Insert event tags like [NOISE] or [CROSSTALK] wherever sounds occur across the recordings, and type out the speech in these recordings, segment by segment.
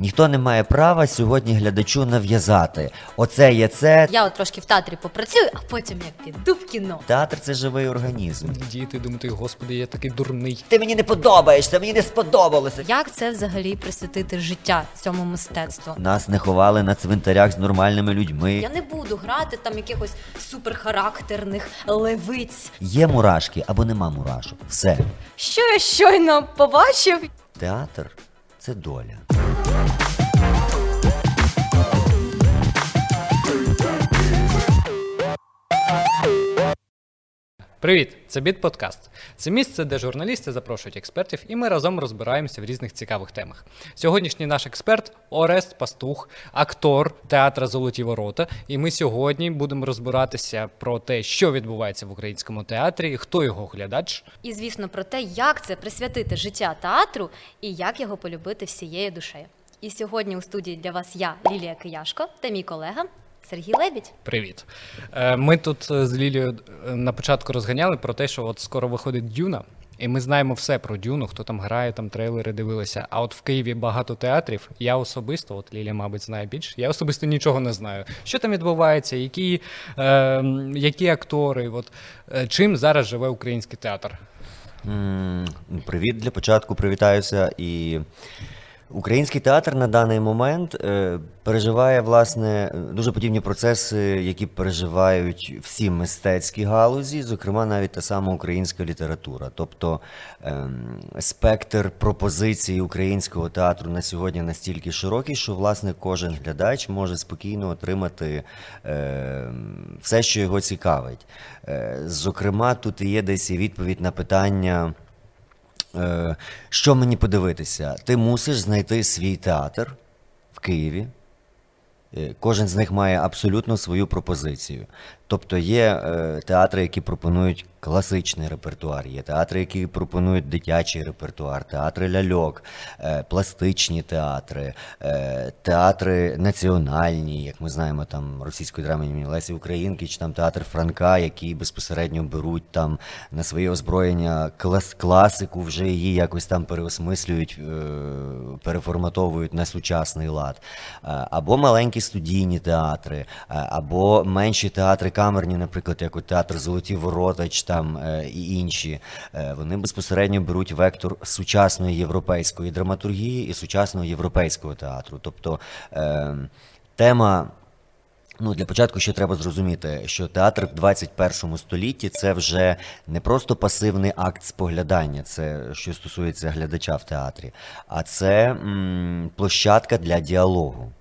Ніхто не має права сьогодні глядачу нав'язати. Оце є це. Я от трошки в театрі попрацюю, а потім я піду в кіно. Театр це живий організм. Діти думати, господи, я такий дурний. Ти мені не подобаєшся, мені не сподобалося. Як це взагалі присвятити життя цьому мистецтву? Нас не ховали на цвинтарях з нормальними людьми. Я не буду грати там якихось суперхарактерних левиць. Є мурашки або нема мурашок. Все. Що я щойно побачив? Театр це доля. Привіт, це Біт Подкаст. Це місце, де журналісти запрошують експертів, і ми разом розбираємося в різних цікавих темах. Сьогоднішній наш експерт Орест Пастух, актор театра Золоті Ворота. І ми сьогодні будемо розбиратися про те, що відбувається в українському театрі, хто його глядач. І звісно про те, як це присвятити життя театру і як його полюбити всією душею. І сьогодні у студії для вас я, Лілія Кияшко, та мій колега Сергій Лебідь. Привіт. Е, Ми тут е, з Лілією е, на початку розганяли про те, що от скоро виходить Дюна. І ми знаємо все про Дюну, хто там грає, там трейлери дивилися. А от в Києві багато театрів. Я особисто, от Лілія, мабуть, знає більше. Я особисто нічого не знаю. Що там відбувається, які, е, які актори, от, чим зараз живе український театр? Привіт для початку, привітаюся. І український театр на даний момент е, переживає власне дуже подібні процеси, які переживають всі мистецькі галузі, зокрема навіть та сама українська література. Тобто ем, спектр пропозицій українського театру на сьогодні настільки широкий, що власне кожен глядач може спокійно отримати ем, все, що його цікавить. Е, Зокрема, тут і є десь і відповідь на питання. Е, Що мені подивитися? Ти мусиш знайти свій театр в Києві. Е, Кожен з них має абсолютно свою пропозицію. Тобто є е, театри, які пропонують класичний репертуар, є театри, які пропонують дитячий репертуар, театри ляльок, е, пластичні театри, е, театри національні, як ми знаємо, там російської драми імені Лесі Українки, чи там театр Франка, які безпосередньо беруть там на своє озброєння клас, класику, вже її якось там переосмислюють, е, переформатовують на сучасний лад. Е, Або маленькі студійні театри, е, або менші театри камерні, наприклад, як от театр Золоті Ворота чи там е, і інші. Е, Вони безпосередньо беруть вектор сучасної європейської драматургії і сучасного європейського театру. Тобто е, тема. Ну, для початку ще треба зрозуміти, що театр в 21 столітті це вже не просто пасивний акт споглядання, це що стосується глядача в театрі, а це м, площадка для діалогу.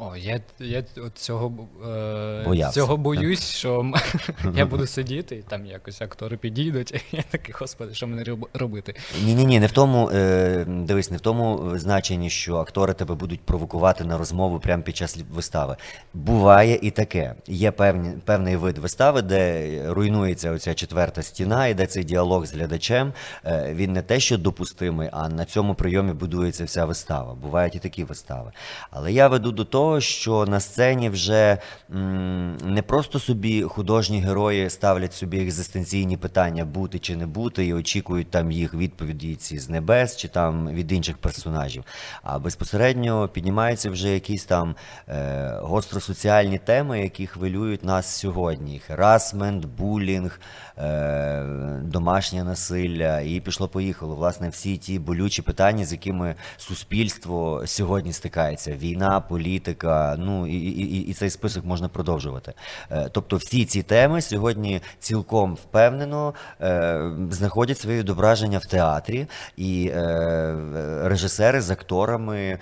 О, я, я от цього, е, цього боюсь, що [LAUGHS] я буду сидіти, і там якось актори підійдуть, і [LAUGHS] я такий, господи, що роб- робити? Ні, ні, ні, не в тому, е, дивись, не в тому значенні, що актори тебе будуть провокувати на розмову прямо під час вистави. Буває і таке. Є певні, певний вид вистави, де руйнується оця четверта стіна, і де цей діалог з глядачем. е, він не те, що допустимий, а на цьому прийомі будується вся вистава. Бувають і такі вистави. Але я веду до того, що на сцені вже м, не просто собі художні герої ставлять собі екзистенційні питання бути чи не бути, і очікують там їх відповіді ці з небес чи там від інших персонажів. А безпосередньо піднімаються вже якісь там е, гостросоціальні теми, які хвилюють нас сьогодні: херасмент, булінг, е, домашнє насилля, і пішло-поїхало. Власне, всі ті болючі питання, з якими суспільство сьогодні стикається: війна, політика, ну і, і, і, цей список можна продовжувати. Е, тобто, всі ці теми сьогодні цілком впевнено е, знаходять своє відображення в театрі, і е, режисери з акторами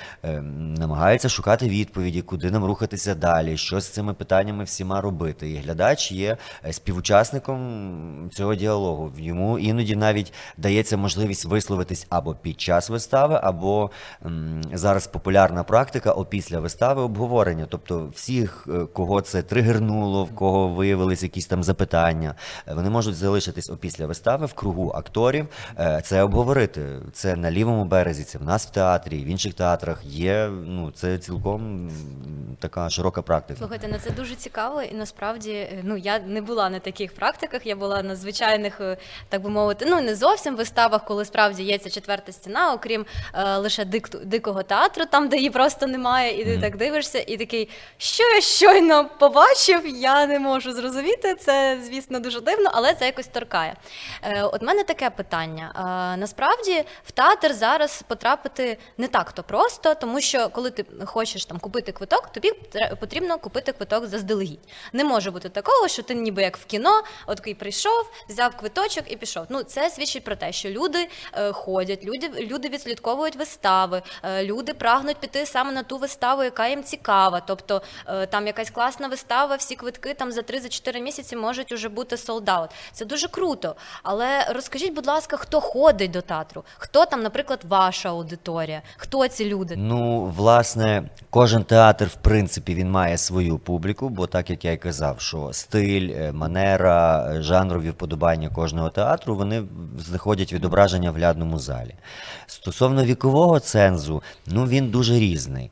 намагаються шукати відповіді, куди нам рухатися далі, що з цими питаннями всіма робити. І глядач є співучасником цього діалогу. Йому іноді навіть дається можливість висловитись або під час вистави, або зараз популярна практика опісля вистави обговорення. Тобто, всіх, е, кого це тригернуло, в кого виявились якісь там запитання, е, вони можуть залишитись опісля вистави в кругу акторів. е, Це обговорити. Це на лівому березі, це в нас в театрі, в інших театрах є. Ну це цілком така широка практика. Слухайте, ну це дуже цікаво, і насправді ну я не була на таких практиках. Я була на звичайних, так би мовити, ну не зовсім виставах, коли справді є ця четверта стіна, окрім е, лише дик, дикого театру, там де її просто немає, і ти так дивишся, і такий, що я щойно побачив, я не можу зрозуміти. Це, звісно, дуже дивно, але це якось торкає. Е, от мене таке питання. Е, насправді в театр зараз потрапити не так то просто, тому що коли ти хочеш там купити квиток, тобі потрібно купити квиток заздалегідь. Не може бути такого, що ти ніби як в кіно, от такий прийшов, взяв квиточок і пішов. Ну це свідчить про те, що люди е, ходять, люди, люди відслідковують вистави, люди прагнуть піти саме на ту виставу, яка їм цікава. Тобто е, там якась класна вистава, всі квитки там за 3-4 місяці можуть уже бути солдат. Це дуже круто. Але розкажіть, будь ласка, хто ходить до театру? Хто там, наприклад, ваша аудиторія? Хто ці люди? Ну, власне, кожен театр, в принципі, він має свою публіку, бо так як я й казав, що стиль, е, манера, е, жанрові вподобання кожного театру вони знаходять відображення в глядному залі. Стосовно вікового цензу, ну він дуже різний.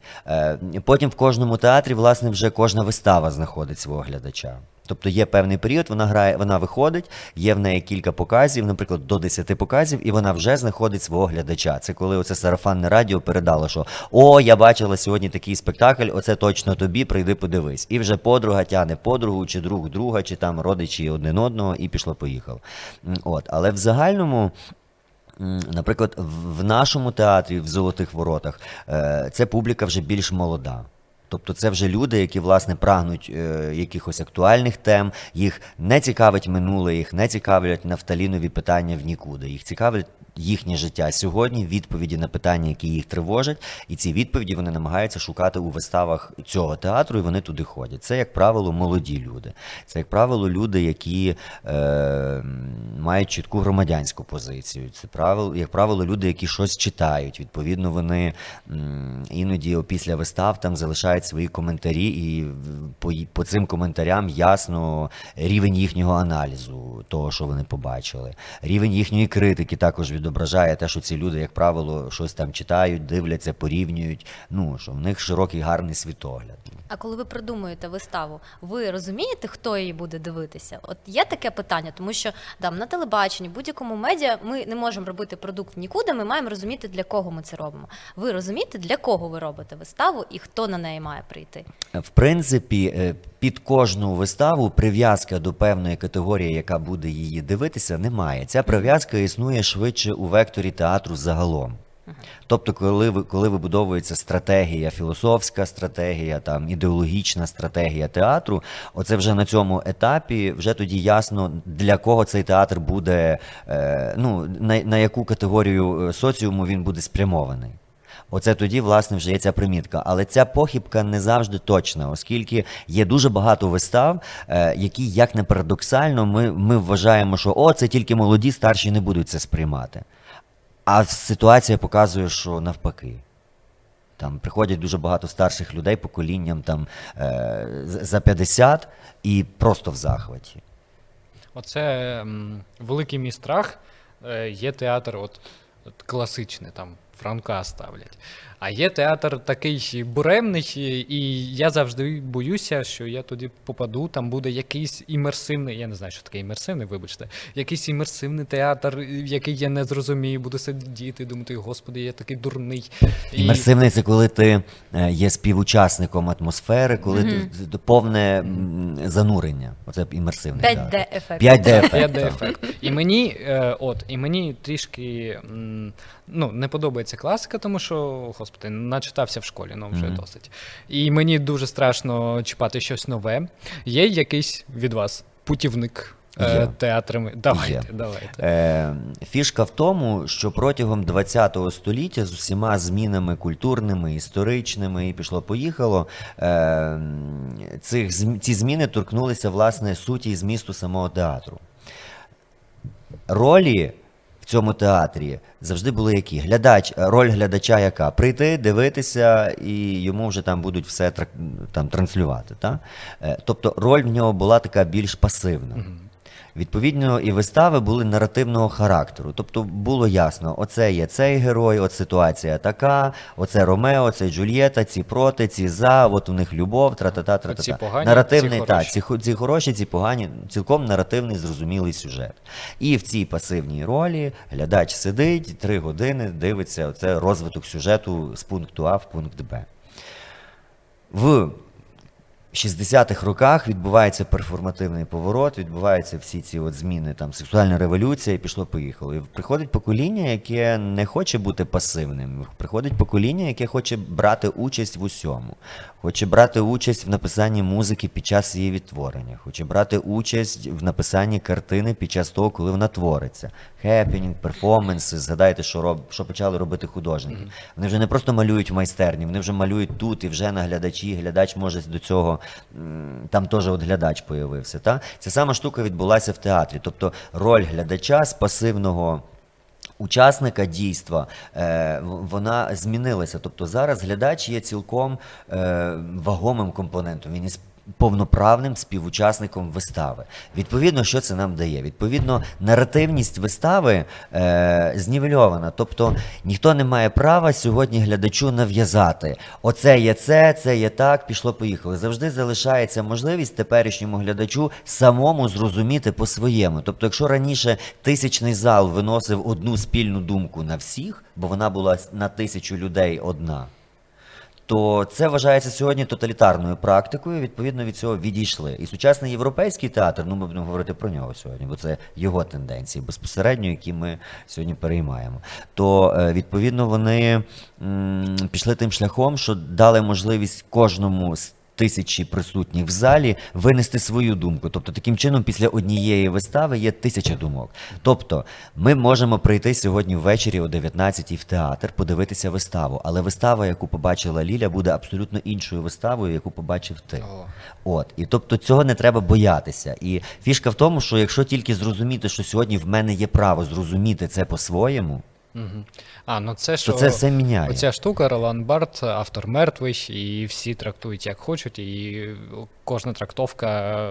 Потім в кожному театрі, власне, вже кожна вистава знаходить свого глядача. Тобто є певний період, вона грає, вона виходить, є в неї кілька показів, наприклад, до 10 показів, і вона вже знаходить свого глядача. Це коли оце сарафанне радіо передало, що о, я бачила сьогодні такий спектакль, оце точно тобі, прийди подивись. І вже подруга тяне подругу, чи друг друга, чи там родичі один одного, і пішло поїхав. От, але в загальному. Наприклад, в нашому театрі в Золотих Воротах це публіка вже більш молода. Тобто це вже люди, які власне прагнуть е, якихось актуальних тем, їх не цікавить минуле, їх не цікавлять нафталінові питання в нікуди. Їх цікавить їхнє життя сьогодні, відповіді на питання, які їх тривожать, і ці відповіді вони намагаються шукати у виставах цього театру, і вони туди ходять. Це, як правило, молоді люди. Це, як правило, люди, які е, мають чітку громадянську позицію. Це правило, як правило, люди, які щось читають. Відповідно, вони іноді після вистав там залишають свої коментарі, і по, по цим коментарям ясно рівень їхнього аналізу, того, що вони побачили. Рівень їхньої критики також відображає те, що ці люди, як правило, щось там читають, дивляться, порівнюють. Ну що в них широкий гарний світогляд. А коли ви придумуєте виставу, ви розумієте, хто її буде дивитися? От є таке питання, тому що там на телебаченні, будь-якому медіа ми не можемо робити продукт нікуди. Ми маємо розуміти, для кого ми це робимо. Ви розумієте, для кого ви робите виставу і хто на неї має прийти? В принципі, е, під кожну виставу прив'язка до певної категорії, яка буде її дивитися, немає. Ця прив'язка існує швидше у векторі театру загалом. Тобто, коли ви коли вибудовується стратегія, філософська стратегія, там ідеологічна стратегія театру, оце вже на цьому етапі вже тоді ясно для кого цей театр буде, е, ну на, на яку категорію е, соціуму він буде спрямований. Оце тоді, власне, вже є ця примітка. Але ця похибка не завжди точна, оскільки є дуже багато вистав, е, які, як не парадоксально, ми, ми вважаємо, що о, це тільки молоді, старші не будуть це сприймати. А ситуація показує, що навпаки. Там приходять дуже багато старших людей поколінням там, е, за 50 і просто в захваті. Оце великий мій страх. Е, Є театр, от, от класичний, там Франка ставлять. А є театр такий буремний, і я завжди боюся, що я тоді попаду, там буде якийсь імерсивний, я не знаю, що таке імерсивний, вибачте, якийсь імерсивний театр, який я не зрозумію, буду сидіти, думати, господи, я такий дурний. І- Імерсивний це коли ти е, є співучасником атмосфери, коли ти ти- повне занурення. Оце імерсивний. 5D ефект. 5D ефект. 5D так. ефект. І мені, е, от, і мені трішки ну, не подобається класика, тому що, господи, начитався в школі, ну вже Мгм. досить. І мені дуже страшно чіпати щось нове. Є якийсь від вас путівник е, театрами? Давайте, Є. давайте. Е, фішка в тому, що протягом ХХ століття з усіма змінами культурними, історичними і пішло-поїхало, е, цих, ці зміни торкнулися власне суті і змісту самого театру. Ролі в цьому театрі завжди були які? Глядач, роль глядача яка? Прийти, дивитися, і йому вже там будуть все там, транслювати. Та? Е, Тобто роль в нього була така більш пасивна. Відповідно, і вистави були наративного характеру. Тобто було ясно, оце є цей герой, от ситуація така, оце Ромео, це Джульєта, ці проти, ці за, от у них любов, тра-та-та, тра-та-та. Погані, Наративний, ці хороші. ці, ці хороші, ці погані, цілком наративний, зрозумілий сюжет. І в цій пасивній ролі глядач сидить три години, дивиться оце розвиток сюжету з пункту А в пункт Б. В 60-х роках відбувається перформативний поворот, відбуваються всі ці от зміни, там сексуальна революція, і пішло-поїхало. І приходить покоління, яке не хоче бути пасивним. Приходить покоління, яке хоче брати участь в усьому, хоче брати участь в написанні музики під час її відтворення, хоче брати участь в написанні картини під час того, коли вона твориться. Хеппінінг, перформанси, згадайте, що роб, що почали робити художники. Вони вже не просто малюють в майстерні, вони вже малюють тут і вже на глядачі. Глядач може до цього там теж от глядач появився. Та? Ця сама штука відбулася в театрі. Тобто роль глядача з пасивного. Учасника дійства е, вона змінилася. Тобто зараз глядач є цілком е, вагомим компонентом. Він повноправним співучасником вистави. Відповідно, що це нам дає? Відповідно, наративність вистави е, знівельована. Тобто ніхто не має права сьогодні глядачу нав'язати. Оце є це, це є так, пішло, поїхало. Завжди залишається можливість теперішньому глядачу самому зрозуміти по-своєму. Тобто, якщо раніше тисячний зал виносив одну спільну думку на всіх, бо вона була на тисячу людей одна то це вважається сьогодні тоталітарною практикою. Відповідно від цього відійшли. І сучасний європейський театр, ну ми будемо говорити про нього сьогодні, бо це його тенденції безпосередньо, які ми сьогодні переймаємо. То е, відповідно вони м, пішли тим шляхом, що дали можливість кожному з тисячі присутніх в залі винести свою думку. Тобто, таким чином, після однієї вистави є тисяча думок. Тобто, ми можемо прийти сьогодні ввечері о 19-й в театр, подивитися виставу. Але вистава, яку побачила Ліля, буде абсолютно іншою виставою, яку побачив ти. От і тобто цього не треба боятися. І фішка в тому, що якщо тільки зрозуміти, що сьогодні в мене є право зрозуміти це по-своєму, Мгм. А, ну це що це все міняє. Оця штука, Ролан Барт, автор мертвий, і всі трактують як хочуть, і кожна трактовка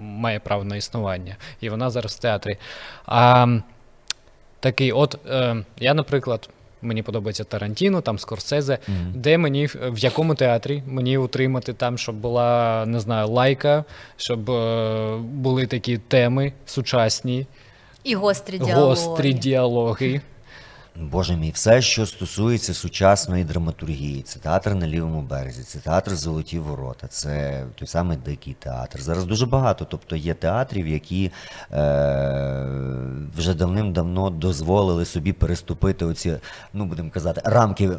має право на існування. І вона зараз в театрі. А такий, от е, я, наприклад. Мені подобається Тарантіно, там Скорсезе. Де мені в в якому театрі мені утримати там, щоб була не знаю, лайка, щоб е, були такі теми сучасні, І гострі діалоги. гострі діалоги. Боже мій, все, що стосується сучасної драматургії, це театр на лівому березі, це театр Золоті Ворота, це той самий дикий театр. Зараз дуже багато. Тобто є театрів, які е, вже давним-давно дозволили собі переступити оці, ну будемо казати, рамки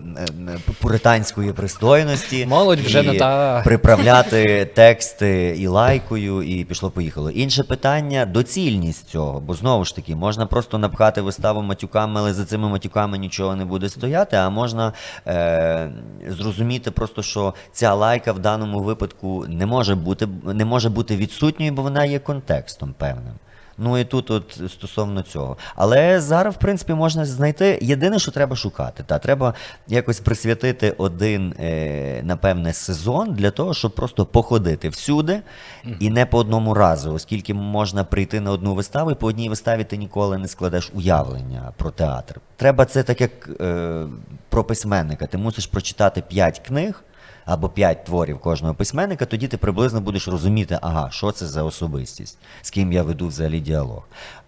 пуританської пристойності. Молодь вже і не та. приправляти тексти і лайкою, і пішло-поїхало. Інше питання доцільність цього, бо знову ж таки можна просто напхати виставу матюками, але за цими матюками нічого не буде стояти. А можна е, зрозуміти просто, що ця лайка в даному випадку не може бути, не може бути відсутньою, бо вона є контекстом певним. Ну і тут, от стосовно цього. Але зараз, в принципі, можна знайти. Єдине, що треба шукати. Та треба якось присвятити один, е, напевне, сезон для того, щоб просто походити всюди і не по одному разу, оскільки можна прийти на одну виставу, і по одній виставі ти ніколи не складеш уявлення про театр. Треба це так, як е, про письменника. Ти мусиш прочитати п'ять книг або п'ять творів кожного письменника, тоді ти приблизно будеш розуміти, ага, що це за особистість, з ким я веду взагалі діалог.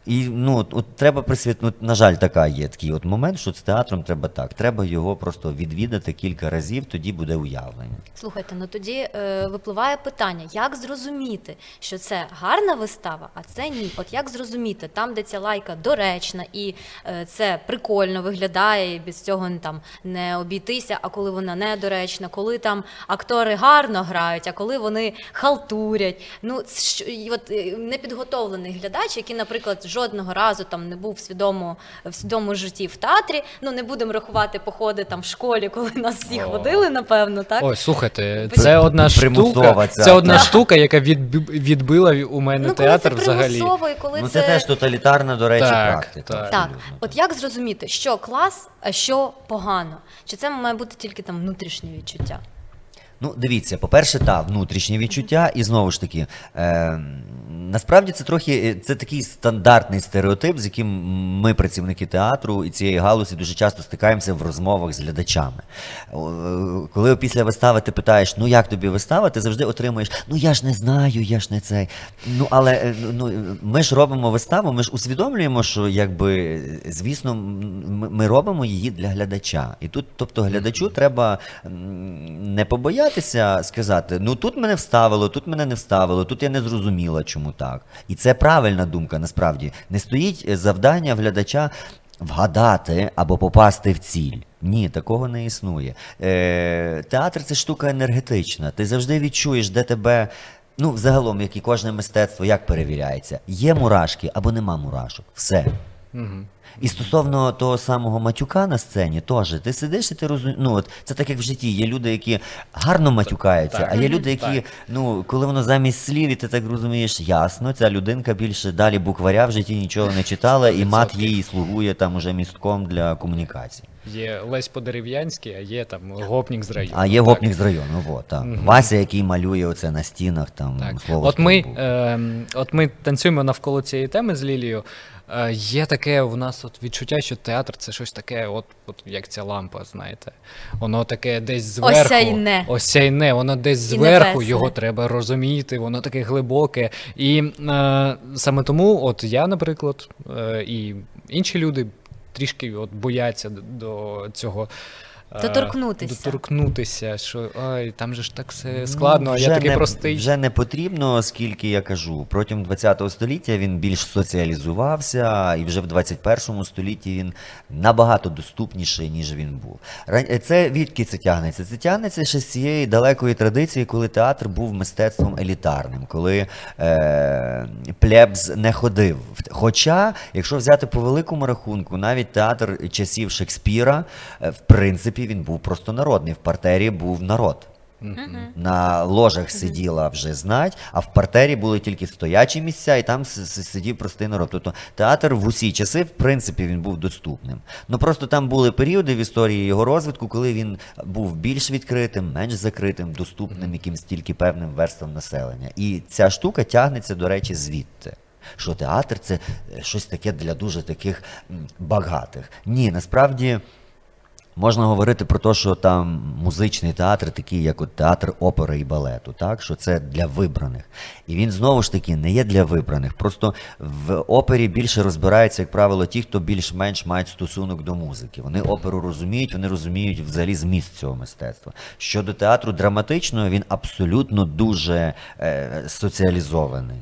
І ну, от, от треба присвіт... ну, на жаль, така є такий от момент, що з театром треба так. Треба його просто відвідати кілька разів, тоді буде уявлення. Слухайте, ну тоді е, випливає питання, як зрозуміти, що це гарна вистава, а це ні. От як зрозуміти, там, де ця лайка доречна і е, це прикольно виглядає, і без цього там не обійтися, а коли вона недоречна, коли там актори гарно грають, а коли вони халтурять. Ну, що- от е, непідготовлений глядач, який, наприклад, жодного разу там не був в свідомо в свідомому житті в театрі. Ну не будемо рахувати походи там в школі, коли нас всі О. ходили, напевно, так. Ой, слухайте, Потім- це одна Примусова штука. Це одна так. штука, яка відб- відбила у мене ну, коли театр це взагалі. і коли Ну, це теж тоталітарна, до речі, Так, практика. так. Так, от як зрозуміти, що клас, а що погано? Чи це має бути тільки там внутрішнє відчуття? Ну, дивіться, по-перше, та внутрішнє відчуття, і знову ж таки, е, насправді це трохи е, це такий стандартний стереотип, з яким ми, працівники театру і цієї галузі, дуже часто стикаємося в розмовах з глядачами. Е, Коли після вистави ти питаєш, ну як тобі вистава, ти завжди отримуєш, ну я ж не знаю, я ж не цей. Ну але е, ну, ми ж робимо виставу, ми ж усвідомлюємо, що якби, звісно, ми робимо її для глядача. І тут, тобто, глядачу треба не побоятися сказати: ну тут мене вставило, тут мене не вставило, тут я не зрозуміла, чому так. І це правильна думка, насправді. Не стоїть е, завдання глядача вгадати або попасти в ціль. Ні, такого не існує. Е, театр це штука енергетична. Ти завжди відчуєш, де тебе. Ну, взагалом, як і кожне мистецтво, як перевіряється? Є мурашки або нема мурашок. Все. І стосовно того самого матюка на сцені, теж ти сидиш і ти розумієш. Ну, от це так як в житті. Є люди, які гарно матюкаються, Так. а є люди, які, Так. ну, коли воно замість слів, і ти так розумієш, ясно, ця людинка більше далі букваря в житті нічого не читала, і мат 100%. їй слугує там уже містком для комунікації. Є Лесь Подерев'янський, а є там гопнік з району. А є так. гопник з району, вот, так. Вася, який малює оце на стінах, там Так. слово. От ми, е, от ми танцюємо навколо цієї теми з Лілією. Е, є таке у нас от відчуття, що театр це щось таке, от, от як ця лампа, знаєте. Воно таке десь зверху. Осяйне. Осяйне, воно десь зверху, його треба розуміти, воно таке глибоке. І е, саме тому, от я, наприклад, е, і інші люди трішки от бояться до цього. Е, Доторкнутися. Доторкнутися, що ай, там же ж так все складно, а я такий не, простий. Вже не потрібно, оскільки я кажу, протягом ХХ століття він більш соціалізувався, і вже в 21 столітті він набагато доступніший, ніж він був. Ра- Це відки це тягнеться? Це тягнеться ще з цієї далекої традиції, коли театр був мистецтвом елітарним, коли е, плебс не ходив. Хоча, якщо взяти по великому рахунку, навіть театр часів Шекспіра, е, в принципі, він був просто народний. В партері був народ. На ложах сиділа вже знать, а в партері були тільки стоячі місця, і там сидів простий народ. Тобто театр в усі часи, в принципі, він був доступним. Ну просто там були періоди в історії його розвитку, коли він був більш відкритим, менш закритим, доступним якимсь тільки певним верствам населення. І ця штука тягнеться, до речі, звідти. Що театр це е, щось таке для дуже таких багатих. Ні, насправді. Можна говорити про те, що там музичний театр, такий як от театр опери і балету, так що це для вибраних. І він знову ж таки не є для вибраних. Просто в опері більше розбираються, як правило, ті, хто більш-менш мають стосунок до музики. Вони оперу розуміють, вони розуміють взагалі зміст цього мистецтва. Щодо театру драматичного, він абсолютно дуже е, соціалізований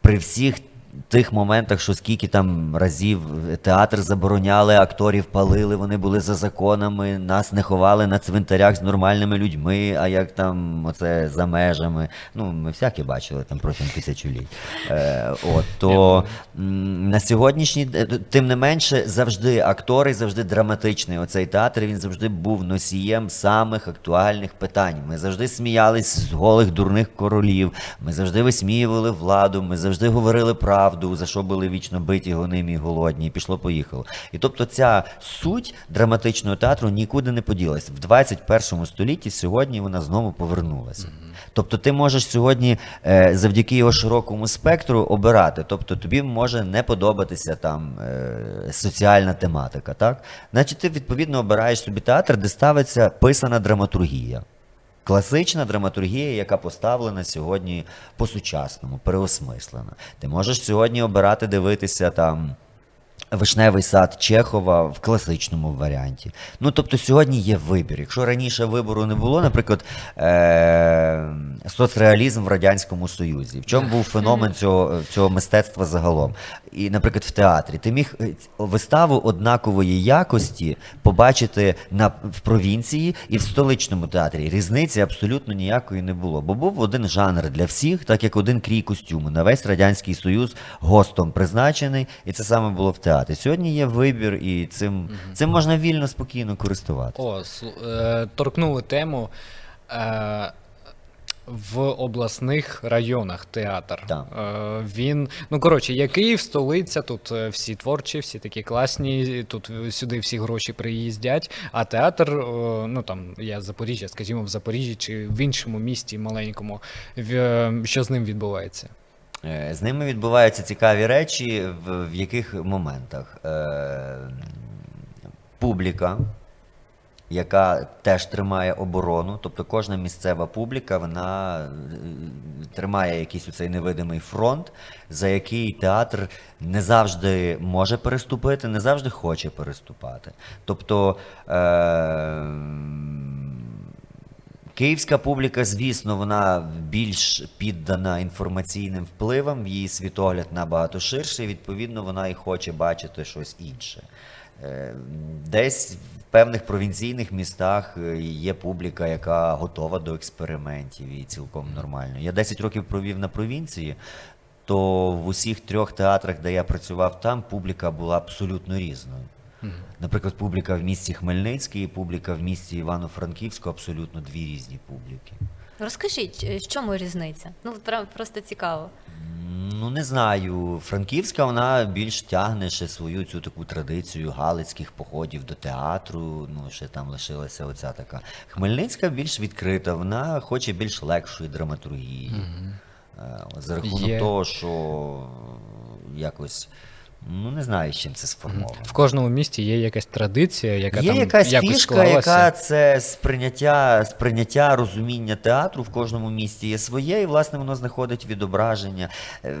при всіх тих моментах, що скільки там разів театр забороняли, акторів палили, вони були за законами, нас не ховали на цвинтарях з нормальними людьми, а як там оце за межами. Ну, ми всяке бачили там протягом тисячоліть. Е, от, то на сьогоднішній тим не менше, завжди актори, завжди драматичний. Оцей театр він завжди був носієм самих актуальних питань. Ми завжди сміялись з голих дурних королів. Ми завжди висміювали владу. Ми завжди говорили правду, за що були вічно биті, гонимі, і голодні. І пішло поїхало. І тобто ця суть драматичного театру нікуди не поділась. В 21 столітті сьогодні вона знову повернулася. Тобто ти можеш сьогодні е, завдяки його широкому спектру обирати. Тобто тобі може не подобатися там е, соціальна тематика, так? Значить, ти відповідно обираєш собі театр, де ставиться писана драматургія. Класична драматургія, яка поставлена сьогодні по-сучасному, переосмислена. Ти можеш сьогодні обирати дивитися там Вишневий сад Чехова в класичному варіанті. Ну, тобто сьогодні є вибір. Якщо раніше вибору не було, наприклад, е- соцреалізм в Радянському Союзі. В чому був феномен цього, цього мистецтва загалом? І, наприклад, в театрі ти міг е, виставу однакової якості побачити на, в провінції і в столичному театрі. Різниці абсолютно ніякої не було. Бо був один жанр для всіх, так як один крій костюму. На весь Радянський Союз гостом призначений, і це саме було в театрі. Сьогодні є вибір, і цим, цим можна вільно, спокійно користуватися. О, е, торкнули тему. Е, в обласних районах театр. Так. Е, він, ну коротше, є Київ, столиця, тут е, всі творчі, всі такі класні, тут е, сюди всі гроші приїздять. А театр, е, ну там я з Запоріжжя, скажімо, в Запоріжжі чи в іншому місті маленькому, в, е, що з ним відбувається? Е, З ними відбуваються цікаві речі, в, в яких моментах. Е, публіка, яка теж тримає оборону, тобто кожна місцева публіка, вона е, тримає якийсь оцей невидимий фронт, за який театр не завжди може переступити, не завжди хоче переступати. Тобто. Е, Київська публіка, звісно, вона більш піддана інформаційним впливам, її світогляд набагато ширший, відповідно, вона і хоче бачити щось інше. Е, Десь в певних провінційних містах е, є публіка, яка готова до експериментів і цілком нормально. Я 10 років провів на провінції, то в усіх трьох театрах, де я працював там, публіка була абсолютно різною. Наприклад, публіка в місті Хмельницький і публіка в місті Івано-Франківську абсолютно дві різні публіки. Розкажіть, е, в чому різниця? Ну, просто цікаво. Ну, не знаю. Франківська вона більш тягне ще свою цю таку традицію галицьких походів до театру. Ну, ще там лишилася оця така. Хмельницька більш відкрита, вона хоче більш легшої драматургії. Е, За рахунок Є. того, що якось. Ну, не знаю, з чим це сформовано. В кожному місті є якась традиція, яка Є там якась якось фішка, склалася. яка це сприйняття, сприйняття розуміння театру в кожному місті є своє, і власне воно знаходить відображення е,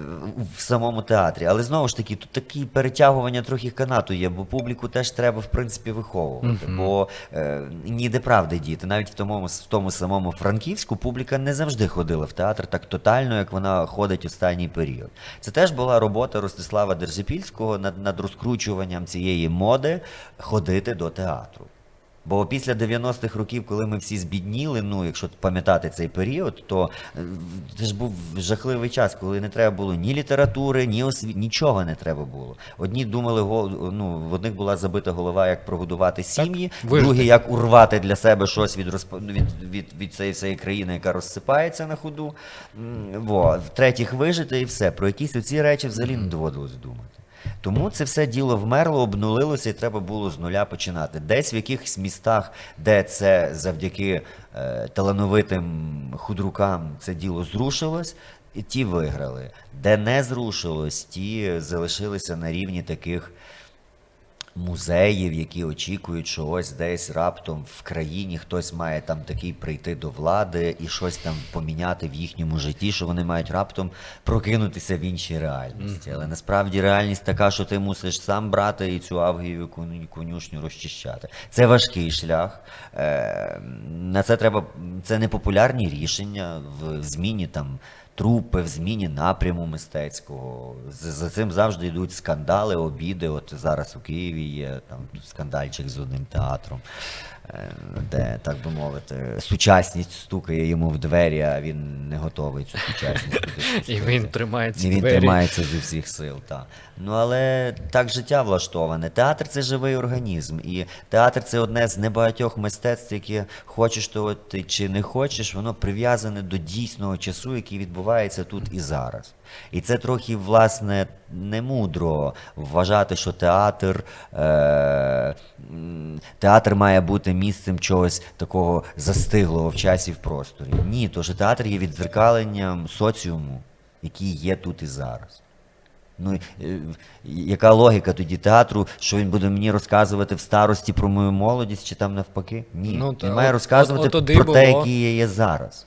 в самому театрі. Але знову ж таки, тут такі перетягування трохи канату є, бо публіку теж треба в принципі виховувати. Бо е, ніде правди діти. Навіть в тому, в тому самому Франківську публіка не завжди ходила в театр так тотально, як вона ходить останній період. Це теж була робота Ростислава Держипільського над, над розкручуванням цієї моди ходити до театру. Бо після 90-х років, коли ми всі збідніли, ну якщо пам'ятати цей період, то е, це ж був жахливий час, коли не треба було ні літератури, ні освіт, нічого не треба було. Одні думали, ну, в одних була забита голова, як прогодувати сім'ї, другі як урвати для себе щось від, розп... від, від, від цієї всієї країни, яка розсипається на ходу. Во. В-третіх, вижити і все. Про якісь оці речі взагалі не доводилось думати. Тому це все діло вмерло, обнулилося, і треба було з нуля починати. Десь в якихось містах, де це завдяки е, талановитим худрукам це діло зрушилось, і ті виграли. Де не зрушилось, ті залишилися на рівні таких музеїв, які очікують, що ось десь раптом в країні хтось має там такий прийти до влади і щось там поміняти в їхньому житті, що вони мають раптом прокинутися в іншій реальності. Але насправді реальність така, що ти мусиш сам брати і цю авгієву конюшню розчищати. Це важкий шлях. Е, на це треба це непопулярні рішення в зміні там трупи, в зміні напряму мистецького. За, цим завжди йдуть скандали, обіди. От зараз у Києві є там скандальчик з одним театром, де, так би мовити, сучасність стукає йому в двері, а він не готовий цю сучасність І він тримає ці І він двері. тримається зі всіх сил, так. Ну але так життя влаштоване. Театр це живий організм. І театр це одне з небагатьох мистецтв, яке хочеш того ти чи не хочеш, воно прив'язане до дійсного часу, який відбувається тут і зараз. І це трохи, власне, не мудро вважати, що театр, е, театр має бути місцем чогось такого застиглого в часі в просторі. Ні, то що театр є віддзеркаленням соціуму, який є тут і зараз. Ну, е, яка логіка тоді театру, що він буде мені розказувати в старості про мою молодість чи там навпаки? Ні. Ну, він має розказувати от- от про те, який я є зараз.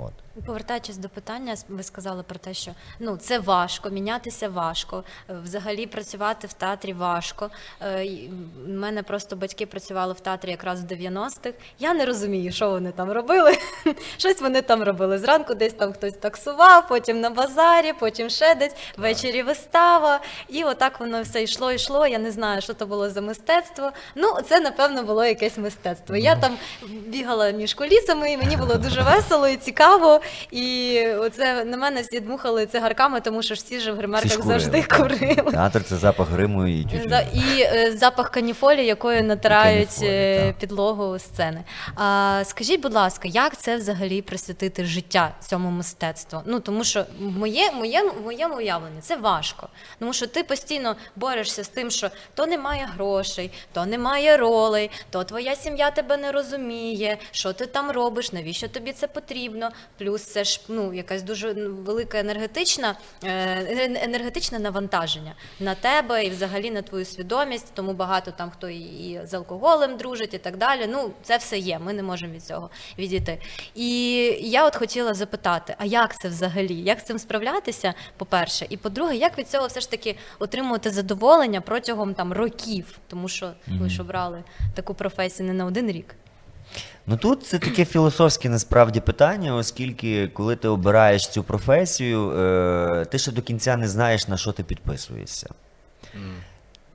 От. Повертаючись до питання, ви сказали про те, що ну це важко, мінятися важко, е, взагалі працювати в театрі важко. Е, У мене просто батьки працювали в театрі якраз в 90-х. Я не розумію, що вони там робили. [LAUGHS] Щось вони там робили. Зранку десь там хтось таксував, потім на базарі, потім ще десь, ввечері вистава. І отак воно все йшло, йшло. Я не знаю, що то було за мистецтво. Ну, це напевно було якесь мистецтво. Я там бігала між колісами, і мені було дуже весело і цікаво. І оце на мене всі дмухали цигарками, тому що ж всі ж в гримерках завжди курили. Театр це запах гриму і тютюну. І е, запах каніфолі, якою натирають е, підлогу сцени. А, скажіть, будь ласка, як це взагалі присвятити життя цьому мистецтву? Ну тому що в моє, моє, моєму уявленні це важко. Тому що ти постійно борешся з тим, що то немає грошей, то немає ролей, то твоя сім'я тебе не розуміє, що ти там робиш, навіщо тобі це потрібно. Плюс це ж ну якась дуже ну, велика енергетична е, енергетичне навантаження на тебе і взагалі на твою свідомість. Тому багато там хто і, з алкоголем дружить, і так далі. Ну це все є. Ми не можемо від цього відійти. І я от хотіла запитати: а як це взагалі? Як з цим справлятися? По-перше, і по-друге, як від цього все ж таки отримувати задоволення протягом там років, тому що ви ж обрали таку професію не на один рік. Ну тут це таке філософське насправді питання, оскільки коли ти обираєш цю професію, е, ти ще до кінця не знаєш, на що ти підписуєшся.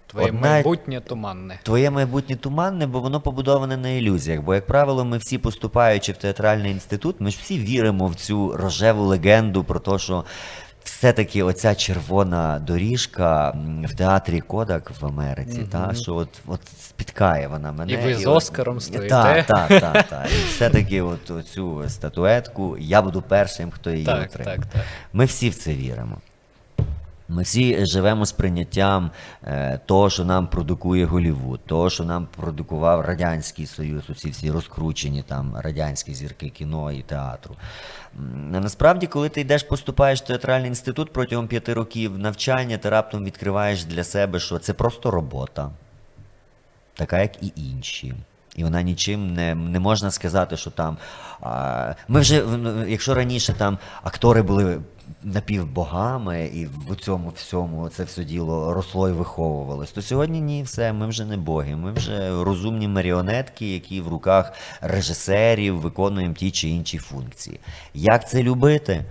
Твоє Одна- майбутнє туманне. Твоє майбутнє туманне, бо воно побудоване на ілюзіях. Бо, як правило, ми всі поступаючи в театральний інститут, ми ж всі віримо в цю рожеву легенду про те, що все-таки оця червона доріжка в театрі Кодак в Америці, та, що от, от спіткає вона мене. І ви з от- Оскаром стоїте. Так, так, [LAUGHS] так, Та. І все-таки от оцю статуетку, я буду першим, хто її Так, отримає. так, так. Ми всі в це віримо. Ми всі живемо з прийняттям е, того, що нам продукує Голівуд, того, що нам продукував Радянський Союз, оці всі розкручені там радянські зірки кіно і театру. Насправді, коли ти йдеш, поступаєш в театральний інститут протягом п'яти років навчання, ти раптом відкриваєш для себе, що це просто робота, така як і інші. І вона нічим не, не можна сказати, що там. А, ми вже, якщо раніше там актори були напівбогами, і в цьому всьому це все діло росло і виховувалось, то сьогодні ні, все, ми вже не боги. Ми вже розумні маріонетки, які в руках режисерів виконуємо ті чи інші функції. Як це любити?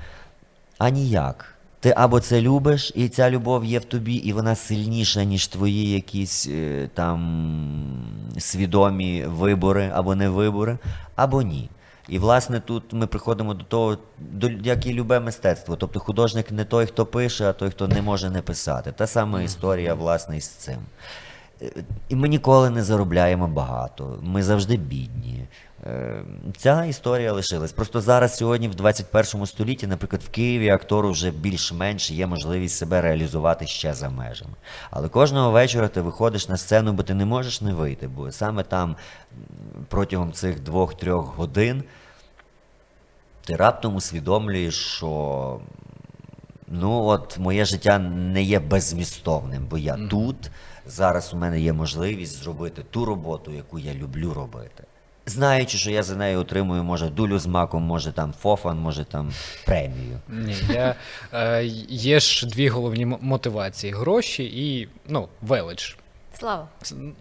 А ніяк. Ти або це любиш, і ця любов є в тобі, і вона сильніша, ніж твої якісь е, там свідомі вибори або не вибори, або ні. І власне тут ми приходимо до того, до, як і любе мистецтво. Тобто художник не той, хто пише, а той, хто не може не писати. Та сама історія, власне, із цим. Е, І ми ніколи не заробляємо багато. Ми завжди бідні. Е, Ця історія лишилась. Просто зараз, сьогодні, в 21 столітті, наприклад, в Києві актору вже більш-менш є можливість себе реалізувати ще за межами. Але кожного вечора ти виходиш на сцену, бо ти не можеш не вийти, бо саме там протягом цих двох-трьох годин ти раптом усвідомлюєш, що ну от моє життя не є беззмістовним, бо я тут. Зараз у мене є можливість зробити ту роботу, яку я люблю робити. Знаючи, що я за нею отримую, може, дулю з маком, може там фофан, може там премію. Ні, я, е, є ж дві головні мотивації: гроші і ну, велич. Слава.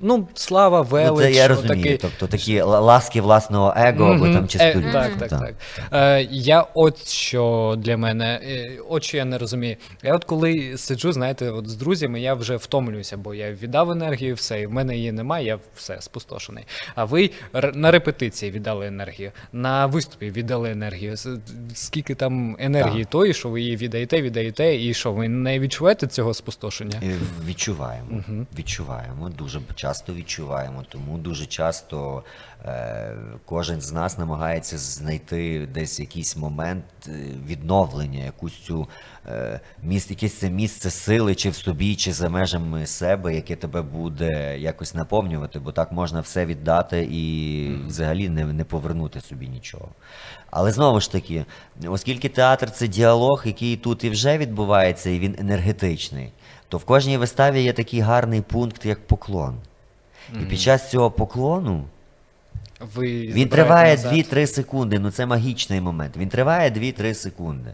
Ну, слава, велич. ну, це я розумію. отакий- Тобто такі ласки власного его або Мгм. там Е, чистолюб. так, так, так. Е, я от що для мене, е, от що я не розумію. Я от коли сиджу, знаєте, от з друзями, я вже втомлююся, бо я віддав енергію, все, і в мене її немає, я все спустошений. А ви р- на репетиції віддали енергію, на виступі віддали енергію. С- Скільки там енергії тої, що ви її віддаєте, віддаєте, і що ви не відчуваєте цього спустошення? Е, Відчуваємо, відчуваємо, дуже часто відчуваємо. Тому дуже часто е, кожен з нас намагається знайти десь якийсь момент е, відновлення, якусь цю е, міст, якесь це місце сили, чи в собі, чи за межами себе, яке тебе буде якось наповнювати, бо так можна все віддати і взагалі не, не повернути собі нічого. Але знову ж таки, оскільки театр це діалог, який тут і вже відбувається, і він енергетичний, то в кожній виставі є такий гарний пункт, як поклон. І під час цього поклону Ви Він триває назад. 2-3 секунди. Ну це магічний момент. Він триває 2-3 секунди.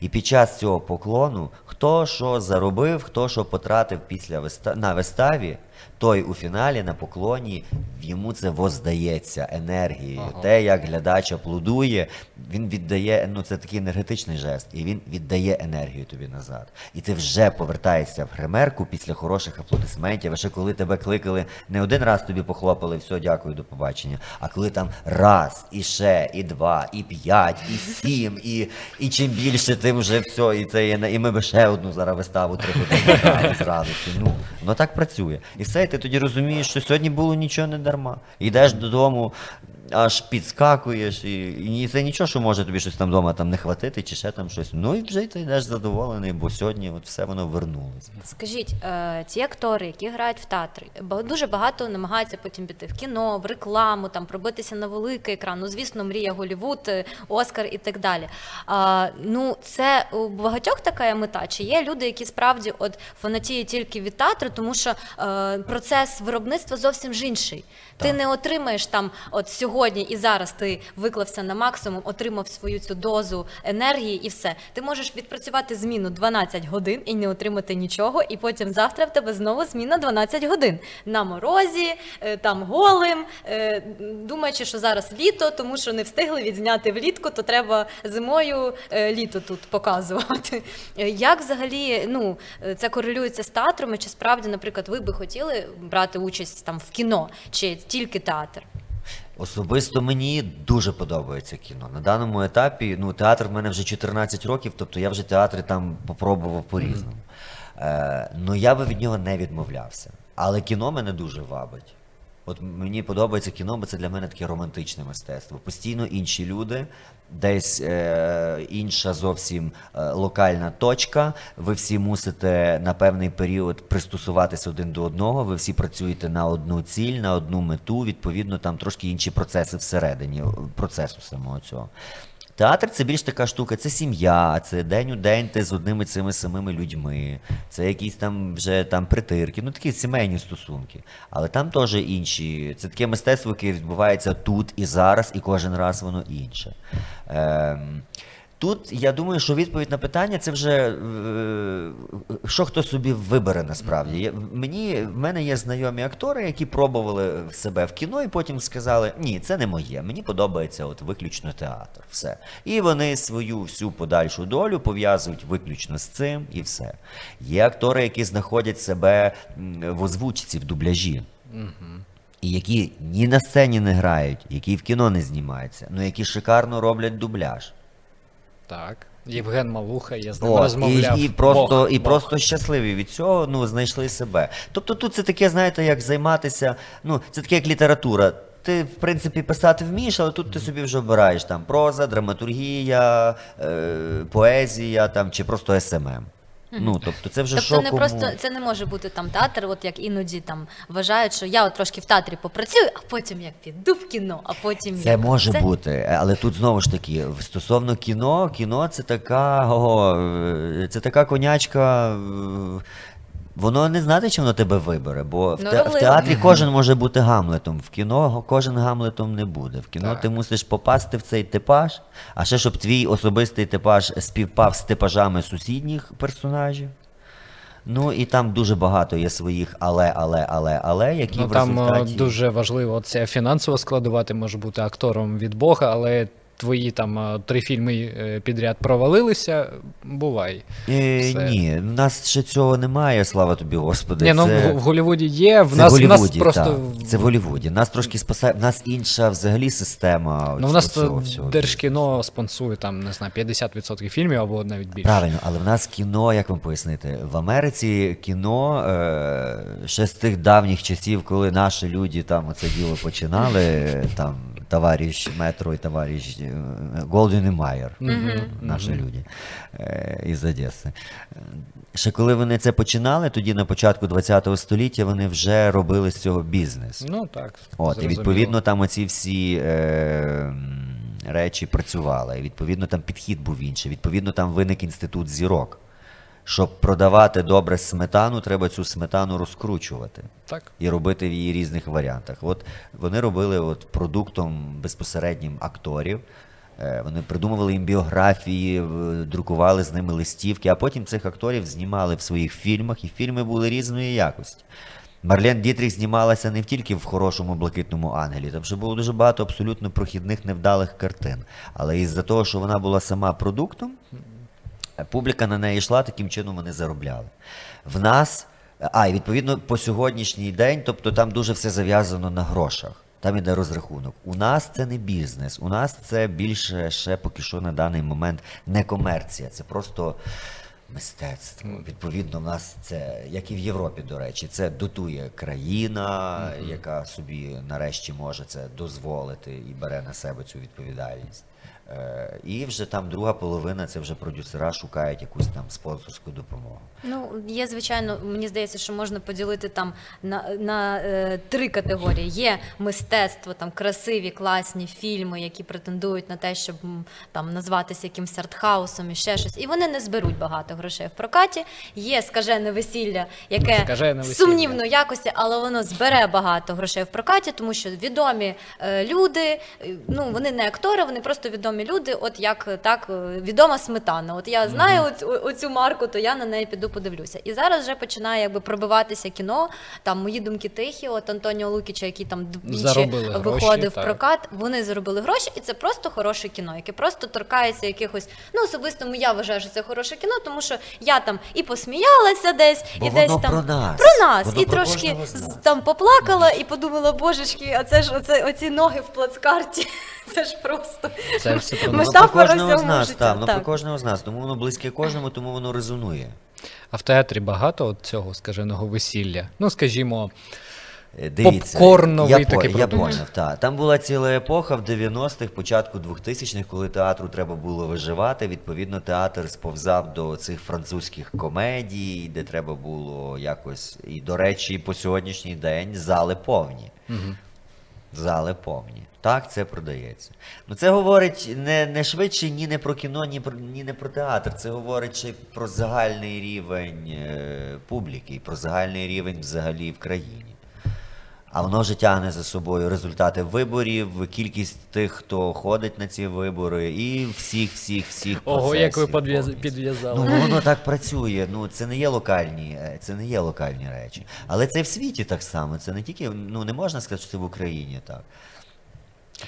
І під час цього поклону, хто що заробив, хто що потратив після виста... на виставі, той у фіналі на поклоні йому це воздається енергією. Ага. Те, як глядач аплодує, він віддає, ну це такий енергетичний жест, і він віддає енергію тобі назад. І ти вже повертаєшся в гримерку після хороших аплодисментів. А ще коли тебе кликали, не один раз тобі похлопали, все, дякую, до побачення. А коли там раз, і ще, і два, і п'ять, і сім, і, і чим більше, тим вже все, і це є і ми би ще одну зараз виставу три години грали з. Ну, воно так працює. І все, ти тоді розумієш, що сьогодні було нічого не дарма. Йдеш додому, аж підскакуєш, і, і це нічого, що може тобі щось там вдома там не хватити, чи ще там щось. Ну і вже ти йдеш задоволений, бо сьогодні от все воно вернулося. Скажіть, е, ті актори, які грають в театрі, дуже багато намагаються потім піти в кіно, в рекламу, там пробитися на великий екран. Ну, звісно, мрія Голівуд, е, Оскар і так далі. А, ну, це у багатьох така мета. Чи є люди, які справді от фанатіють тільки від театру, тому що е, процес виробництва зовсім ж інший. Ти не отримаєш там, от сьогодні і зараз ти виклався на максимум, отримав свою цю дозу енергії і все. Ти можеш відпрацювати зміну 12 годин і не отримати нічого, і потім завтра в тебе знову зміна 12 годин на морозі, е, там голим, е, думаючи, що зараз літо, тому що не встигли відзняти влітку, то треба зимою е, літо тут показувати. Як взагалі ну, це корелюється з театрами? Чи справді, наприклад, ви би хотіли брати участь там в кіно, чи тільки театр? Особисто мені дуже подобається кіно. На даному етапі, ну, театр в мене вже 14 років, тобто я вже театри там попробував по-різному. Е, ну я би від нього не відмовлявся. Але кіно мене дуже вабить. От мені подобається кіно, бо це для мене таке романтичне мистецтво. Постійно інші люди, десь е, інша зовсім е, локальна точка. Ви всі мусите на певний період пристосуватися один до одного. Ви всі працюєте на одну ціль, на одну мету. Відповідно, там трошки інші процеси всередині процесу самого цього. Театр це більш така штука, це сім'я, це день у день ти з одними цими самими людьми, це якісь там вже там притирки, ну такі сімейні стосунки. Але там теж інші. Це таке мистецтво, яке відбувається тут і зараз, і кожен раз воно інше. Ем, Тут я думаю, що відповідь на питання це вже е, що хто собі вибере насправді. Мені, в мене є знайомі актори, які пробували себе в кіно і потім сказали: ні, це не моє, мені подобається от виключно театр. Все. І вони свою всю подальшу долю пов'язують виключно з цим і все. Є актори, які знаходять себе в озвучці, в дубляжі. І які ні на сцені не грають, які в кіно не знімаються, але які шикарно роблять дубляж. Так. Євген Малуха, я з ним О, розмовляв. і, і просто, Бог, і Бог. просто щасливі від цього, ну, знайшли себе. Тобто тут це таке, знаєте, як займатися, ну, це таке як література. Ти, в принципі, писати вмієш, але тут ти собі вже обираєш там проза, драматургія, е, поезія там, чи просто SMM. Ну, тобто це вже Тобто що не кому... просто це не може бути там театр, от як іноді там вважають, що я от трошки в театрі попрацюю, а потім як піду в кіно, а потім Це як може це- бути, але тут знову ж таки, стосовно кіно, кіно це така, о, е, це така конячка. Воно не знати, чи воно тебе вибере, бо в, те, в театрі [CLEARS THROAT] кожен може бути Гамлетом, в кіно кожен Гамлетом не буде. В кіно Так. ти мусиш попасти в цей типаж, а ще щоб твій особистий типаж співпав з типажами сусідніх персонажів. Ну і там дуже багато є своїх але, але, але, але, які Ну, в там е, результаті... дуже важливо ця фінансова складова, ти можеш бути актором від Бога, але твої там е, три фільми е, підряд провалилися, бувай. Е, Все. ні, в нас ще цього немає, слава тобі, Господи. Ні, ну це... в, в Голлівуді є, в Це нас, в нас просто. так. Це в Голлівуді. Нас трошки спасає. В нас інша взагалі система. Ну, в нас цього е, всього. Держкіно спонсує там, не знаю, 50% фільмів або навіть більше. Правильно, але в нас кіно, як вам пояснити, в Америці кіно е, ще з тих давніх часів, коли наші люди там оце діло починали, там товариш Метро і товариш е, Голден і Майер, наші люди е, із Одеси. Е, Ще коли вони це починали, тоді на початку ХХ століття вони вже робили з цього бізнес. Ну так. От, і відповідно там оці всі е, речі працювали. І відповідно там підхід був інший. Відповідно, там виник інститут зірок. Щоб продавати добре сметану, треба цю сметану розкручувати Так. і робити в її різних варіантах. От вони робили от продуктом безпосереднім акторів. Е, Вони придумували їм біографії, друкували з ними листівки, а потім цих акторів знімали в своїх фільмах, і фільми були різної якості. Марлен Дітріх знімалася не тільки в хорошому блакитному ангелі, там ще було дуже багато абсолютно прохідних невдалих картин. Але із-за того, що вона була сама продуктом, Е, Публіка на неї йшла, таким чином вони заробляли. В нас, а і відповідно по сьогоднішній день, тобто там дуже все зав'язано на грошах. Там іде розрахунок. У нас це не бізнес, у нас це більше ще поки що на даний момент не комерція, це просто мистецтво. Відповідно, в нас це, як і в Європі, до речі, це дотує країна, яка собі нарешті може це дозволити і бере на себе цю відповідальність. Е, І вже там друга половина це вже продюсера шукають якусь там спонсорську допомогу. Ну, є, звичайно, мені здається, що можна поділити там на, на е, три категорії. Є мистецтво, там красиві, класні фільми, які претендують на те, щоб там назватися якимсь артхаусом і ще щось. І вони не зберуть багато грошей в прокаті. Є скажене весілля, яке Скажене весілля. сумнівної якості, але воно збере багато грошей в прокаті, тому що відомі е, люди, е, ну вони не актори, вони просто відомі люди. От як е, так е, відома сметана. От я знаю от, о- оцю марку, то я на неї піду подивлюся. І зараз вже починає якби пробиватися кіно. Там мої думки тихі. От Антоніо Лукіча, який там двічі виходив в так. прокат, вони заробили гроші, і це просто хороше кіно, яке просто торкається якихось. Ну особисто я вважаю, що це хороше кіно, тому що я там і посміялася десь, Бо і воно десь там про нас. про нас, Воно і про трошки там поплакала і подумала, божечки, а це ж оце, оці ноги в плацкарті. [LAUGHS] Це ж просто Це все про нас. про кожного з нас, так, воно так. про кожного з нас, тому воно близьке кожному, тому воно резонує. А в театрі багато от цього скаженого весілля. Ну, скажімо, Дивіться, Попкорновий я, по- такий я продукт. поняв, так. Там була ціла епоха в 90-х, початку 2000-х, коли театру треба було виживати. Відповідно, театр сповзав до цих французьких комедій, де треба було якось. І, до речі, по сьогоднішній день зали повні. Зали повні. Так, це продається. Ну це говорить не, не швидше ні не про кіно, ні про ні не про театр. Це говорить ще про загальний рівень е, публіки, і про загальний рівень взагалі в країні. А воно вже тягне за собою результати виборів, кількість тих, хто ходить на ці вибори, і всіх, всіх, всіх. ого, як ви підв'яз- підв'язали. Ну воно так працює. Ну це не є локальні, е, це не є локальні речі. Але це в світі так само. Це не тільки ну не можна сказати, що це в Україні так.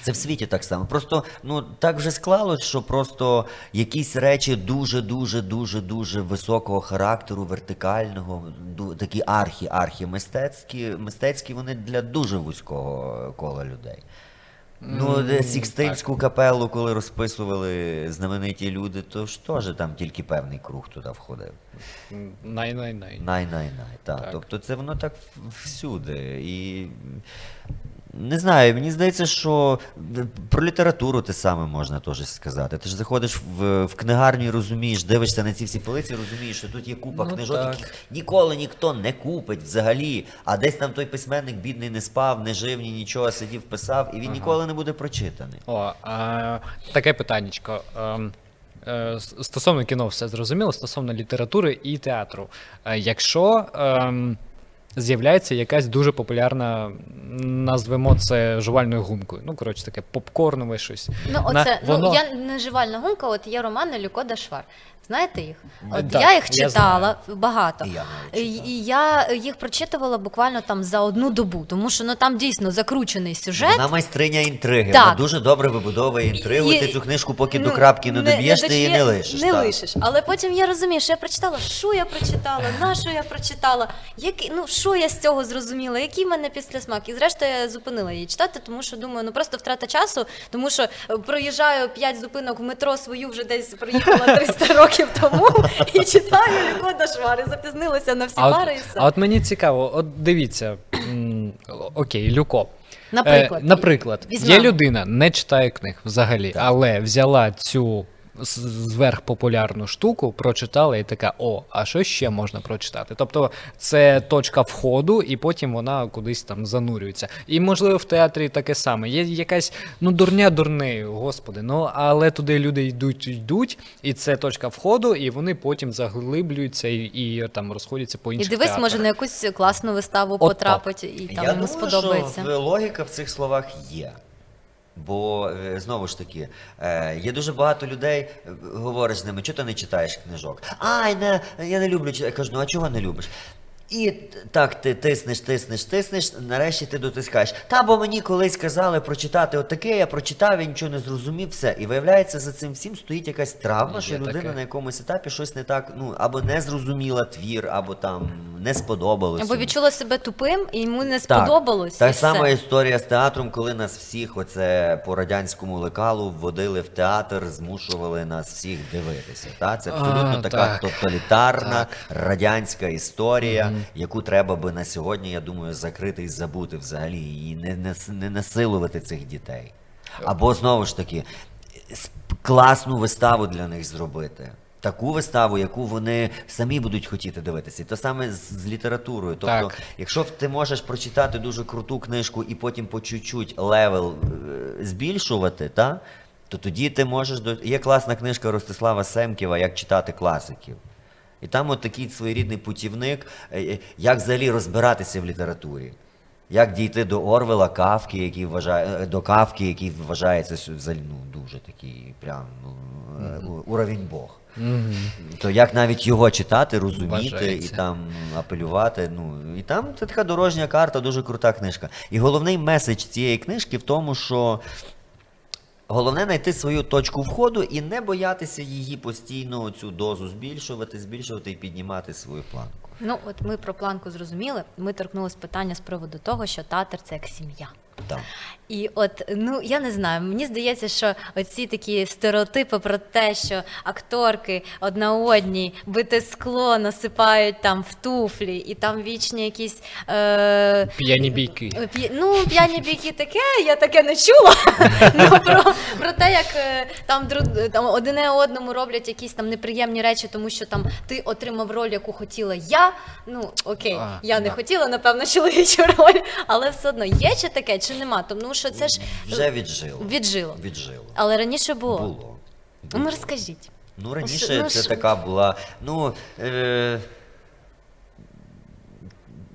Це в світі так само. Просто ну так вже склалось, що просто якісь речі дуже, дуже, дуже, дуже високого характеру, вертикального, такі архі, архі мистецькі, мистецькі вони для дуже вузького кола людей. Ну, Сікстинську капелу, коли розписували знамениті люди, то ж теж там тільки певний круг туди входив. Най-най-най. Най-най-най. Так. Так. Тобто це воно так всюди. І не знаю, мені здається, що про літературу те саме можна теж сказати. Ти ж заходиш в, в книгарню і розумієш, дивишся на ці всі полиці, розумієш, що тут є купа Ну, книжок, так. яких ніколи ніхто не купить взагалі. А десь там той письменник бідний не спав, не жив, ні нічого, сидів, писав, і він ніколи не буде прочитаний. О, а, таке питаннячко. Ем, е, Стосовно кіно все зрозуміло, стосовно літератури і театру. Е, Якщо ем, з'являється якась дуже популярна, назвемо це жувальною гумкою. Ну, коротше, таке попкорнове щось. Ну, На- оце, воно- ну, я не жувальна гумка, от є романи Люко Дашвар. Знаєте їх? От Так, я їх я читала багато. І я І, я їх прочитувала буквально там за одну добу, тому що ну там дійсно закручений сюжет. Вона майстриня інтриги. Так. Вона дуже добре вибудовує інтригу. І- ти цю книжку, поки ну, до крапки не, доб'єш, ти її не лишиш. Не так. лишиш. Але потім я розумію, що я прочитала, що я прочитала, на що я прочитала, які, ну що я з цього зрозуміла, який в мене післясмак. І зрештою я зупинила її читати, тому що думаю, ну просто втрата часу, тому що е, проїжджаю п'ять зупинок в метро свою вже десь проїхала 300 років тому і читаю Люко Дашвар, запізнилася на всі А пари і все. а от мені цікаво, от дивіться, окей, Люко. Наприклад. Е, наприклад, є людина, не читає книг взагалі, але взяла цю з- зверхпопулярну штуку, прочитала і така: о, а що ще можна прочитати? Тобто це точка входу, і потім вона кудись там занурюється. І можливо в театрі таке саме. Є якась ну дурня дурнею, господи. Ну але туди люди йдуть, йдуть, і це точка входу, і вони потім заглиблюються і, і там розходяться по І дивись, театрах. може на якусь класну виставу От потрапить і там Я йому думаю, сподобається. що в- логіка в цих словах є. Бо е, знову ж таки, е, є дуже багато людей, е, говориш з ними, чого ти не читаєш книжок? Ай, не, я не люблю читати. Я кажу, ну а чого не любиш? І так ти тиснеш, тиснеш, тиснеш, нарешті ти дотискаєш. Та бо мені колись казали прочитати отаке, я прочитав, я нічого не зрозумів, все. І виявляється, за цим всім стоїть якась травма, що людина таке. на якомусь етапі щось не так, ну або не зрозуміла твір, або там не сподобалося. Або відчула себе тупим, і йому не Так. сподобалось. Та і сама все. історія з театром, коли нас всіх оце по радянському лекалу вводили в театр, змушували нас всіх дивитися. Та? Це абсолютно А, така так. тоталітарна радянська історія, яку треба би на сьогодні, я думаю, закрити і забути взагалі, і не, не, не насилувати цих дітей. Або знову ж таки, класну виставу для них зробити. Таку виставу, яку вони самі будуть хотіти дивитися. І те саме з, з літературою. Тобто, Так. Якщо ти можеш прочитати дуже круту книжку і потім по чуть-чуть level е, збільшувати, та, то тоді ти можеш до. Є класна книжка Ростислава Семківа Як читати класиків. І там от такий своєрідний путівник, е, е, як взагалі розбиратися в літературі. Як дійти до Орвела, Кафки, який вважає, е, до Кафки, який вважається ну, дуже такий прям ну, уровень Бог. То як навіть його читати, розуміти і там апелювати. Ну і там це така дорожня карта, дуже крута книжка. І головний меседж цієї книжки в тому, що головне знайти свою точку входу і не боятися її постійно цю дозу збільшувати, збільшувати і піднімати свою планку. Ну, от ми про планку зрозуміли. Ми торкнулися питання з приводу того, що татер це як сім'я. Так. І от, ну я не знаю, мені здається, що оці такі стереотипи про те, що акторки одна одній бите скло насипають там в туфлі, і там вічні якісь. Е, П'яні бійки. П'я- Ну, п'яні бійки таке, я таке не чула. [LAUGHS] ну, про, про те, як е, там, там одне одному роблять якісь там неприємні речі, тому що там ти отримав роль, яку хотіла я. Ну, окей, А, я не хотіла, напевно, чоловічу [LAUGHS] роль, але все одно є чи таке, чи нема? Тому що це ж Вже віджило. віджило. Віджило. Але раніше було. Було. Ну, ну, розкажіть. Ну, раніше ну, це що? така була. Ну. Е...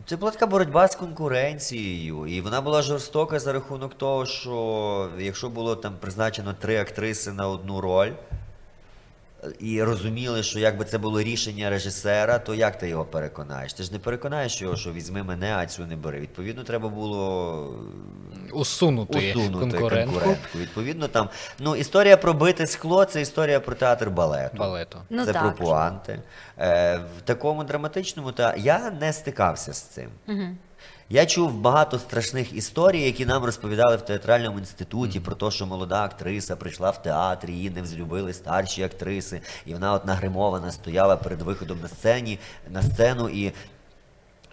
Це була така боротьба з конкуренцією, і вона була жорстока за рахунок того, що якщо було там призначено три актриси на одну роль, і розуміли, що якби це було рішення режисера, то як ти його переконаєш? Ти ж не переконаєш його, що візьми мене, а цю не бери. Відповідно, треба було Усунути, усунути конкурентку конкурентку. Відповідно, там ну історія про бите скло це історія про театр балету. балету. Ну, це так. про пуанти. Е, в такому драматичному та я не стикався з цим. Угу. Я чув багато страшних історій, які нам розповідали в театральному інституті про те, що молода актриса прийшла в театр, її не взлюбили старші актриси, і вона от нагримована стояла перед виходом на сцені на сцену і.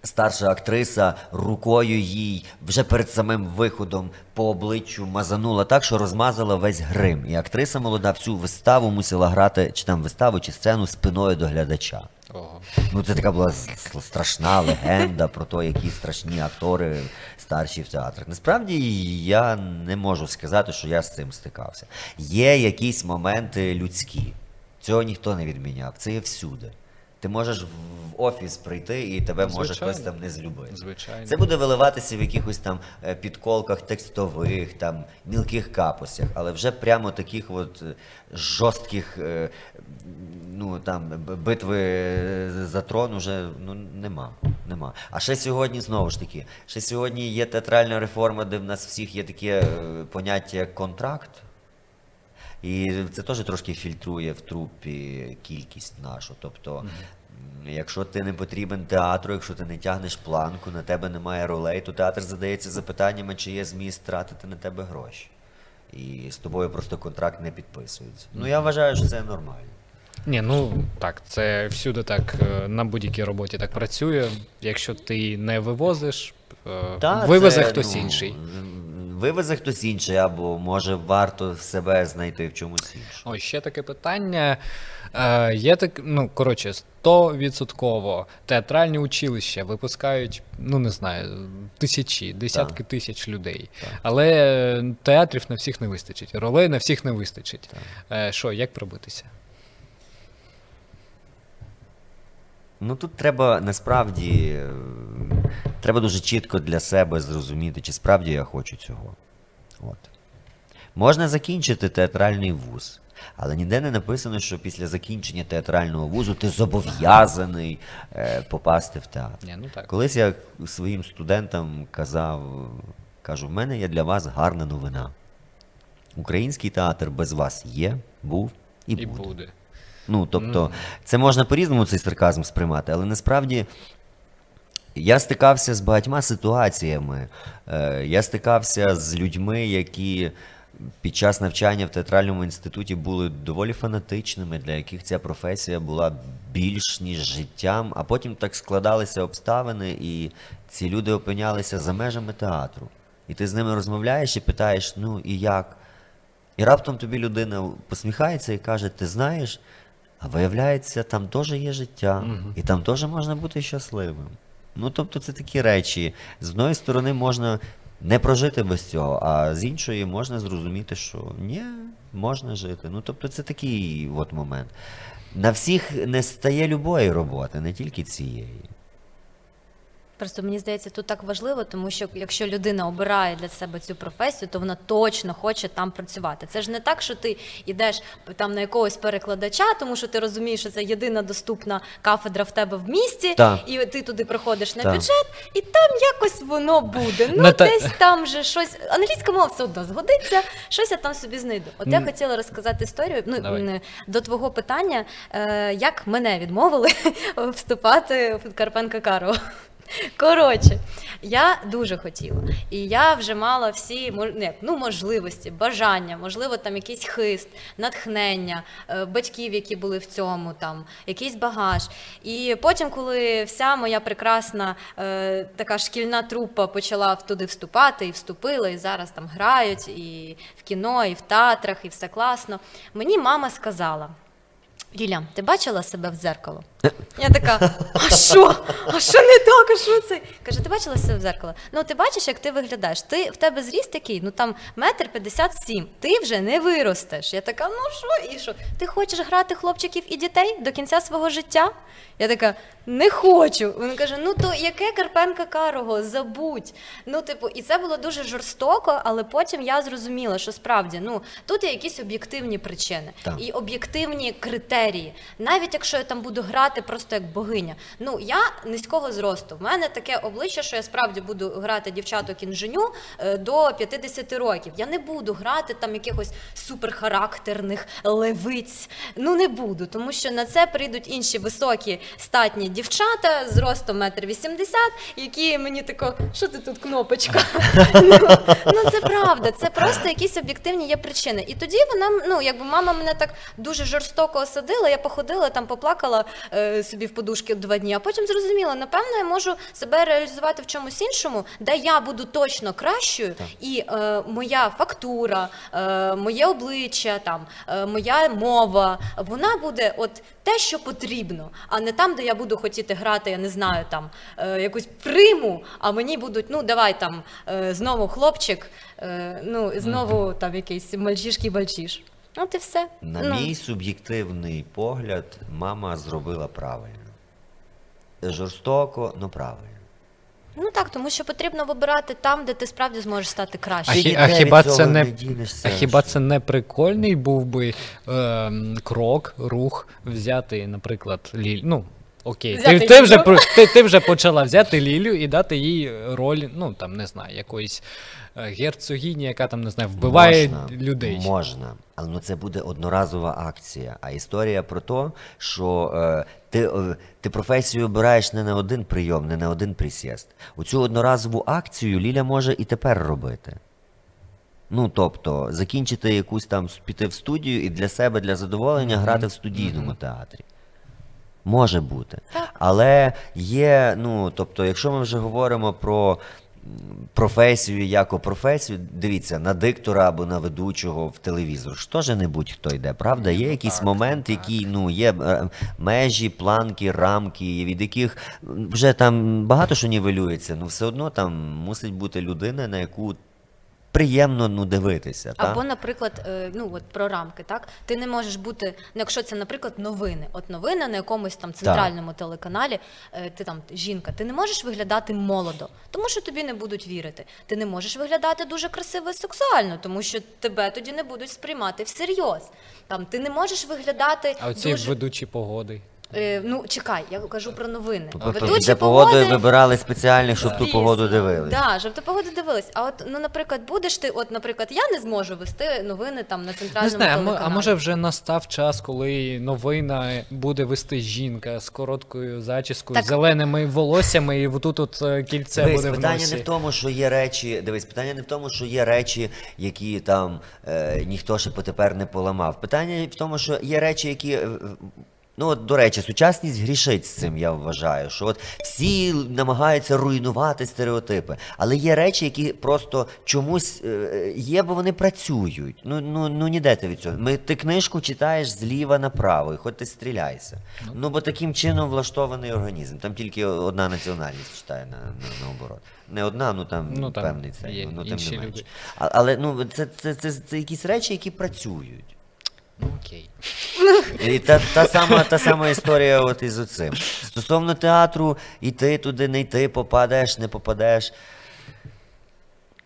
Старша актриса рукою їй вже перед самим виходом по обличчю мазанула так, що розмазала весь грим. І актриса молода всю виставу мусила грати, чи там виставу, чи сцену спиною до глядача. Ого. Ну, це така була страшна легенда про те, які страшні актори старші в театрах. Насправді я не можу сказати, що я з цим стикався. Є якісь моменти людські. Цього ніхто не відміняв. Це є всюди. Ти можеш в офіс прийти і тебе може хтось там не злюбити. Звичайно. Це буде виливатися в якихось там е, підколках текстових, там мілких капусях, але вже прямо таких от е, жорстких е, ну там битви за трон уже ну нема. Нема. А ще сьогодні знову ж таки, ще сьогодні є театральна реформа, де в нас всіх є таке поняття як контракт. І це теж трошки фільтрує в трупі кількість нашу. Тобто, м, якщо ти не потрібен театру, якщо ти не тягнеш планку, на тебе немає ролей, то театр задається запитаннями, чи є зміст тратити на тебе гроші. І з тобою просто контракт не підписується. Ну я вважаю, що це нормально. Ні, ну так, це всюди так е, на будь-якій роботі так працює. Якщо ти не вивозиш, е, Та, вивезе це, хтось ну, інший. Вивезе хтось інший, або може варто себе знайти в чомусь іншому. Ось ще таке питання. Е, є так, ну коротше, 100% театральні училища випускають, ну не знаю, тисячі, десятки тисяч людей. Але е, театрів на всіх не вистачить, ролей на всіх не вистачить. Е, що, як пробитися? Ну тут треба насправді треба дуже чітко для себе зрозуміти, чи справді я хочу цього. От. Можна закінчити театральний вуз, але ніде не написано, що після закінчення театрального вузу ти зобов'язаний е, попасти в театр. Ні, ну так. Колись я своїм студентам казав, кажу, в мене є для вас гарна новина. Український театр без вас є, був і, І буде. буде. Ну, тобто, це можна по-різному цей сарказм сприймати, але насправді я стикався з багатьма ситуаціями. Е, Я стикався з людьми, які під час навчання в театральному інституті були доволі фанатичними, для яких ця професія була більш ніж життям, а потім так складалися обставини, і ці люди опинялися за межами театру. І ти з ними розмовляєш і питаєш, ну і як? І раптом тобі людина посміхається і каже: Ти знаєш, а виявляється, там теж є життя, і там теж можна бути щасливим. Ну, тобто, це такі речі. З одної сторони, можна не прожити без цього, а з іншої можна зрозуміти, що ні, можна жити. Ну, тобто, це такий от момент. На всіх не стає любої роботи, не тільки цієї. Просто мені здається, тут так важливо, тому що якщо людина обирає для себе цю професію, то вона точно хоче там працювати. Це ж не так, що ти йдеш там на якогось перекладача, тому що ти розумієш, що це єдина доступна кафедра в тебе в місті, Так. і ти туди приходиш на Так. бюджет, і там якось воно буде. Ну Ну, та- десь там же щось. Англійська мова все одно згодиться, щось я там собі знайду. От я хотіла розказати історію. Ну Давай. до твого питання, е, як мене відмовили [LAUGHS] вступати в Карпенка Карова. Коротше, я дуже хотіла, і я вже мала всі не, ну, можливості, бажання, можливо, там якийсь хист, натхнення, е, батьків, які були в цьому, там якийсь багаж. І потім, коли вся моя прекрасна е, така шкільна трупа почала туди вступати і вступила, і зараз там грають, і в кіно, і в театрах, і все класно. Мені мама сказала. Ліля, ти бачила себе в дзеркало? Я така, а що? А що не так? А що це? Каже, ти бачила себе в дзеркало? Ну, ти бачиш, як ти виглядаєш. Ти в тебе зріст який? Ну там метр п'ятдесят сім. Ти вже не виростеш. Я така, ну що і що? Ти хочеш грати хлопчиків і дітей до кінця свого життя? Я така, не хочу. Він каже: ну то яке Карпенка Карого? Забудь. Ну, типу, і це було дуже жорстоко, але потім я зрозуміла, що справді ну тут є якісь об'єктивні причини Так. і об'єктивні критерії. Навіть якщо я там буду грати просто як богиня. Ну я низького зросту. В мене таке обличчя, що я справді буду грати дівчаток інженю е, до 50 років. Я не буду грати там якихось суперхарактерних левиць. Ну не буду, тому що на це прийдуть інші високі статні дівчата з ростом метр вісімдесят, які мені тако, що ти тут кнопочка? [LAUGHS] ну, ну це правда, це просто якісь об'єктивні є причини. І тоді вона, ну якби мама мене так дуже жорстоко осадила, я походила там, поплакала е, собі в подушки два дні, а потім зрозуміла, напевно, я можу себе реалізувати в чомусь іншому, де я буду точно кращою, і е, моя фактура, е, моє обличчя, там е, моя мова, вона буде от те, що потрібно, а не там, де я буду хотіти грати, я не знаю, там е, якусь приму, а мені будуть, ну давай там е, знову хлопчик, е, ну знову там якийсь мальчишки бальчиш. От і все. На ну, мій суб'єктивний погляд, мама зробила правильно. Жорстоко, але правильно. ну так, тому що потрібно вибирати там, де ти справді зможеш стати А, краще. Хі, а хіба це не, а хіба це не прикольний був би ем, крок, рух взяти, наприклад, Ліль. Ну, окей, ти, ти, вже, ти, ти вже почала взяти Лілю і дати їй роль, ну там не знаю, якоїсь е, герцогині, яка там не знаю, вбиває можна, людей. Можна, але ну, це буде одноразова акція. А історія про те, що е, ти, е, ти професію обираєш не на один прийом, не на один присіст. У цю одноразову акцію Ліля може і тепер робити. Ну, тобто, закінчити якусь там, піти в студію і для себе, для задоволення грати в студійному театрі. Може бути. Але є, ну, тобто, якщо ми вже говоримо про професію як професію. Дивіться, на диктора або на ведучого в телевізор. ж теж не будь-хто йде, правда? Є якийсь момент, який ну, є е, межі, планки, рамки, від яких вже там багато що нівелюється, ну все одно там мусить бути людина, на яку приємно ну, дивитися. та? Або, наприклад, е, ну от про рамки, так ти не можеш бути, ну якщо це, наприклад, новини. От новини на якомусь там центральному телеканалі, е, ти там жінка, ти не можеш виглядати молодо, тому що тобі не будуть вірити. Ти не можеш виглядати дуже красиво і сексуально, тому що тебе тоді не будуть сприймати всерйоз. Там ти не можеш виглядати А оці дуже. ведучі погоди. Е, ну чекай, я кажу про новини. Тобто Ведучі для погоди погоди- вибирали спеціально, щоб ту Звісно. погоду дивились. Да, щоб ти погоду дивилась. А от, ну, наприклад, будеш ти, от, наприклад, я не зможу вести новини там на Не центральному знаю, а, мо- телеканалі. а може вже настав час, коли новина буде вести жінка з короткою зачіскою, Так- зеленими волоссями, і отут от е, кільце Дивись, буде в питання носі. не в тому, що є речі. Дивись, питання не в тому, що є речі, які там е, ніхто ще потепер не поламав. Питання в тому, що є речі, які. е, Ну, от, до речі, сучасність грішить з цим, я вважаю, що от всі намагаються руйнувати стереотипи. Але є речі, які просто чомусь е, є, бо вони працюють. Ну, ну, ну ніде ти від цього. Ми, ти книжку читаєш зліва направо, і хоч ти стріляйся. Ну, бо таким чином влаштований організм. Там тільки одна національність читає на, на, наоборот. Не одна, ну там, Ну, там певний цей, ну, ну тим не менше. але ну, це, це, це, це якісь речі, які працюють. Ну окей. І та, та, сама, та сама історія от із оцим. Стосовно театру, йти туди, не йти, попадеш, не попадеш.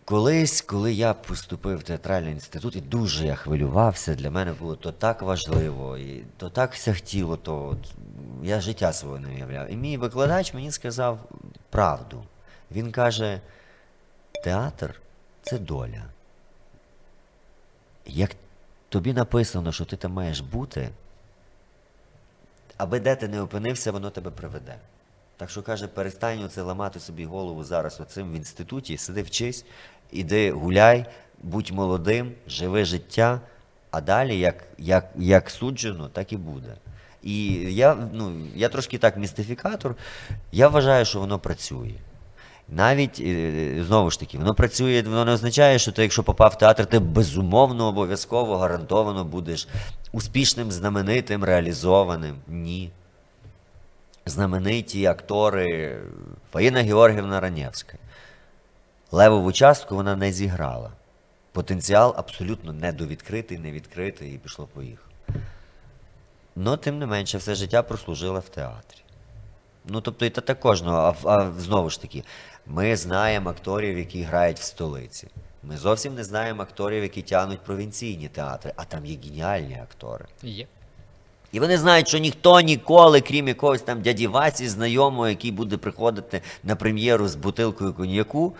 Колись, коли я поступив в театральний інститут, і дуже я хвилювався, для мене було то так важливо, і то так все хотіло, то от, я життя свого не уявляв. І мій викладач мені сказав правду. Він каже: театр це доля. Як тобі написано, що ти там маєш бути, аби де ти не опинився, воно тебе приведе. Так що каже, перестань оце ламати собі голову зараз оцим в інституті, сиди вчись, іди гуляй, будь молодим, живи життя, а далі, як, як, як суджено, так і буде. І я, ну, я трошки так містифікатор, я вважаю, що воно працює. Навіть е, знову ж таки, воно працює, воно не означає, що ти, якщо попав в театр, ти безумовно обов'язково гарантовано будеш успішним, знаменитим, реалізованим. Ні. Знамениті актори Фаїна Георгівна Ранєвська. Левову частку вона не зіграла. Потенціал абсолютно недовідкритий, не відкритий і пішло поїхало. Ну, тим не менше, все життя прослужила в театрі. Ну, тобто, і та, та кожного, а, а знову ж таки, ми знаємо акторів, які грають в столиці. Ми зовсім не знаємо акторів, які тягнуть провінційні театри, а там є геніальні актори. Є. І вони знають, що ніхто ніколи, крім якогось там дяді Васі, знайомого, який буде приходити на прем'єру з бутилкою коньяку,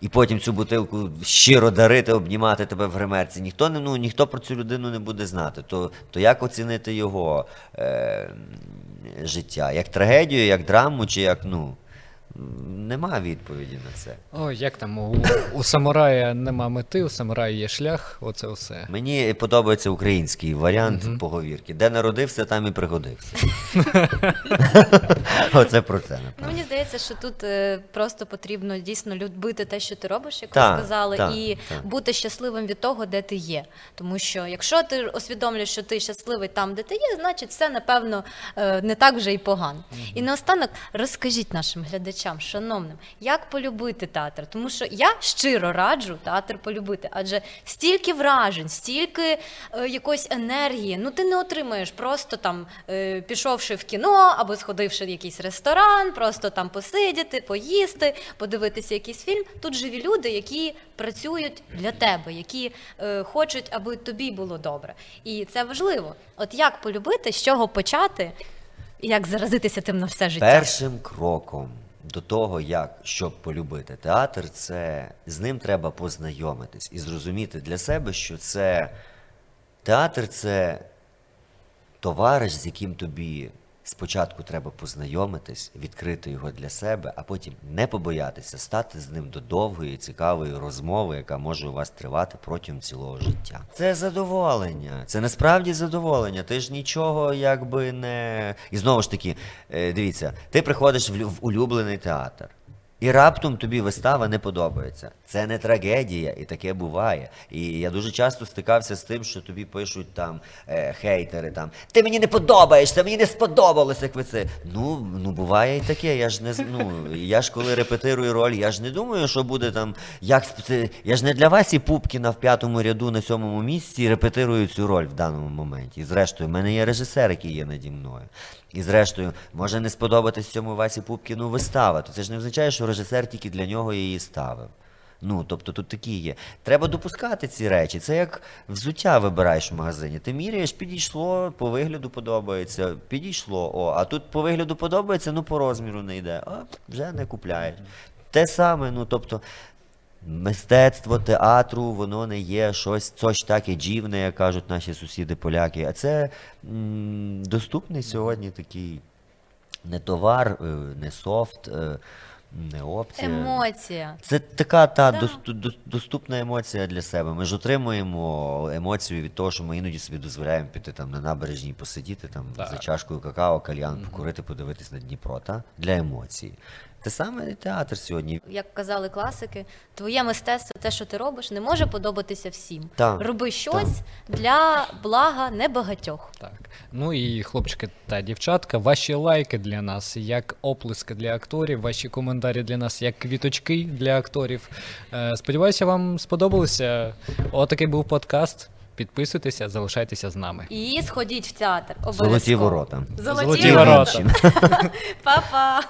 і потім цю бутилку щиро дарити, обнімати тебе в гримерці. Ніхто не ну, ніхто про цю людину не буде знати. То, то як оцінити його е, життя? Як трагедію, як драму, чи як ну. Нема відповіді на це. О, як там у, у самурая нема мети, у самурая є шлях, оце все. Мені подобається український варіант поговірки. Де народився, там і пригодився. [LAUGHS] Оце про це, Ну, мені здається, що тут е, просто потрібно дійсно любити те, що ти робиш, як ви сказали, так, і так. бути щасливим від того, де ти є. Тому що якщо ти усвідомлюєш, що ти щасливий там, де ти є, значить все напевно е, не так вже і погано. І наостанок розкажіть нашим глядачам, шановним, як полюбити театр, тому що я щиро раджу театр полюбити, адже стільки вражень, стільки е, якоїсь енергії, ну ти не отримаєш просто там е, пішовши в кіно або сходивши в якийсь ресторан, просто там посидіти, поїсти, подивитися якийсь фільм. Тут живі люди, які працюють для тебе, які е, хочуть, аби тобі було добре. І це важливо. От як полюбити, з чого почати, як заразитися тим на все життя. Першим кроком до того, як щоб полюбити театр, це з ним треба познайомитись і зрозуміти для себе, що це театр це товариш, з яким тобі спочатку треба познайомитись, відкрити його для себе, а потім не побоятися стати з ним до довгої, цікавої розмови, яка може у вас тривати протягом цілого життя. Це задоволення. Це насправді задоволення. Ти ж нічого якби не. І знову ж таки, е, дивіться, ти приходиш в улюблений театр. І раптом тобі вистава не подобається. Це не трагедія, і таке буває. І я дуже часто стикався з тим, що тобі пишуть там е, хейтери, там ти мені не подобаєшся, мені не сподобалося, як ви це. Ну, ну буває і таке. Я ж не ну, я ж коли репетирую роль, я ж не думаю, що буде там. Як це, я ж не для Васі Пупкіна в п'ятому ряду на сьомому місці репетирую цю роль в даному моменті. І зрештою, в мене є режисер, який є наді мною. І зрештою, може не сподобатись цьому Васі Пупкіну вистава. То це ж не означає, що режисер тільки для нього її ставив. Ну, тобто тут такі є. Треба допускати ці речі. Це як взуття вибираєш в магазині. Ти міряєш, підійшло, по вигляду подобається, підійшло. О, а тут по вигляду подобається, ну по розміру не йде. А вже не купляєш. Те саме, ну тобто. Мистецтво театру, воно не є щось, щось таке джівне, як кажуть наші сусіди поляки. А це м, доступний сьогодні такий не товар, е, не софт, е, не опція. Емоція. Це така та Да. дос- дос- доступна емоція для себе. Ми ж отримуємо емоцію від того, що ми іноді собі дозволяємо піти там на набережній посидіти там Так. за чашкою какао, кальян, покурити, подивитись на Дніпро, та? для емоцій. Те саме і театр сьогодні. Як казали класики, твоє мистецтво, те, що ти робиш, не може подобатися всім. Так, Роби щось для блага небагатьох. Так. Ну і хлопчики та дівчатка, ваші лайки для нас, як оплески для акторів, ваші коментарі для нас, як квіточки для акторів. Е, сподіваюся, вам сподобалося. Отакий був подкаст. Підписуйтеся, залишайтеся з нами. І сходіть в театр. Золоті ворота. Золоті, Золоті ворота. [LAUGHS] Па-па.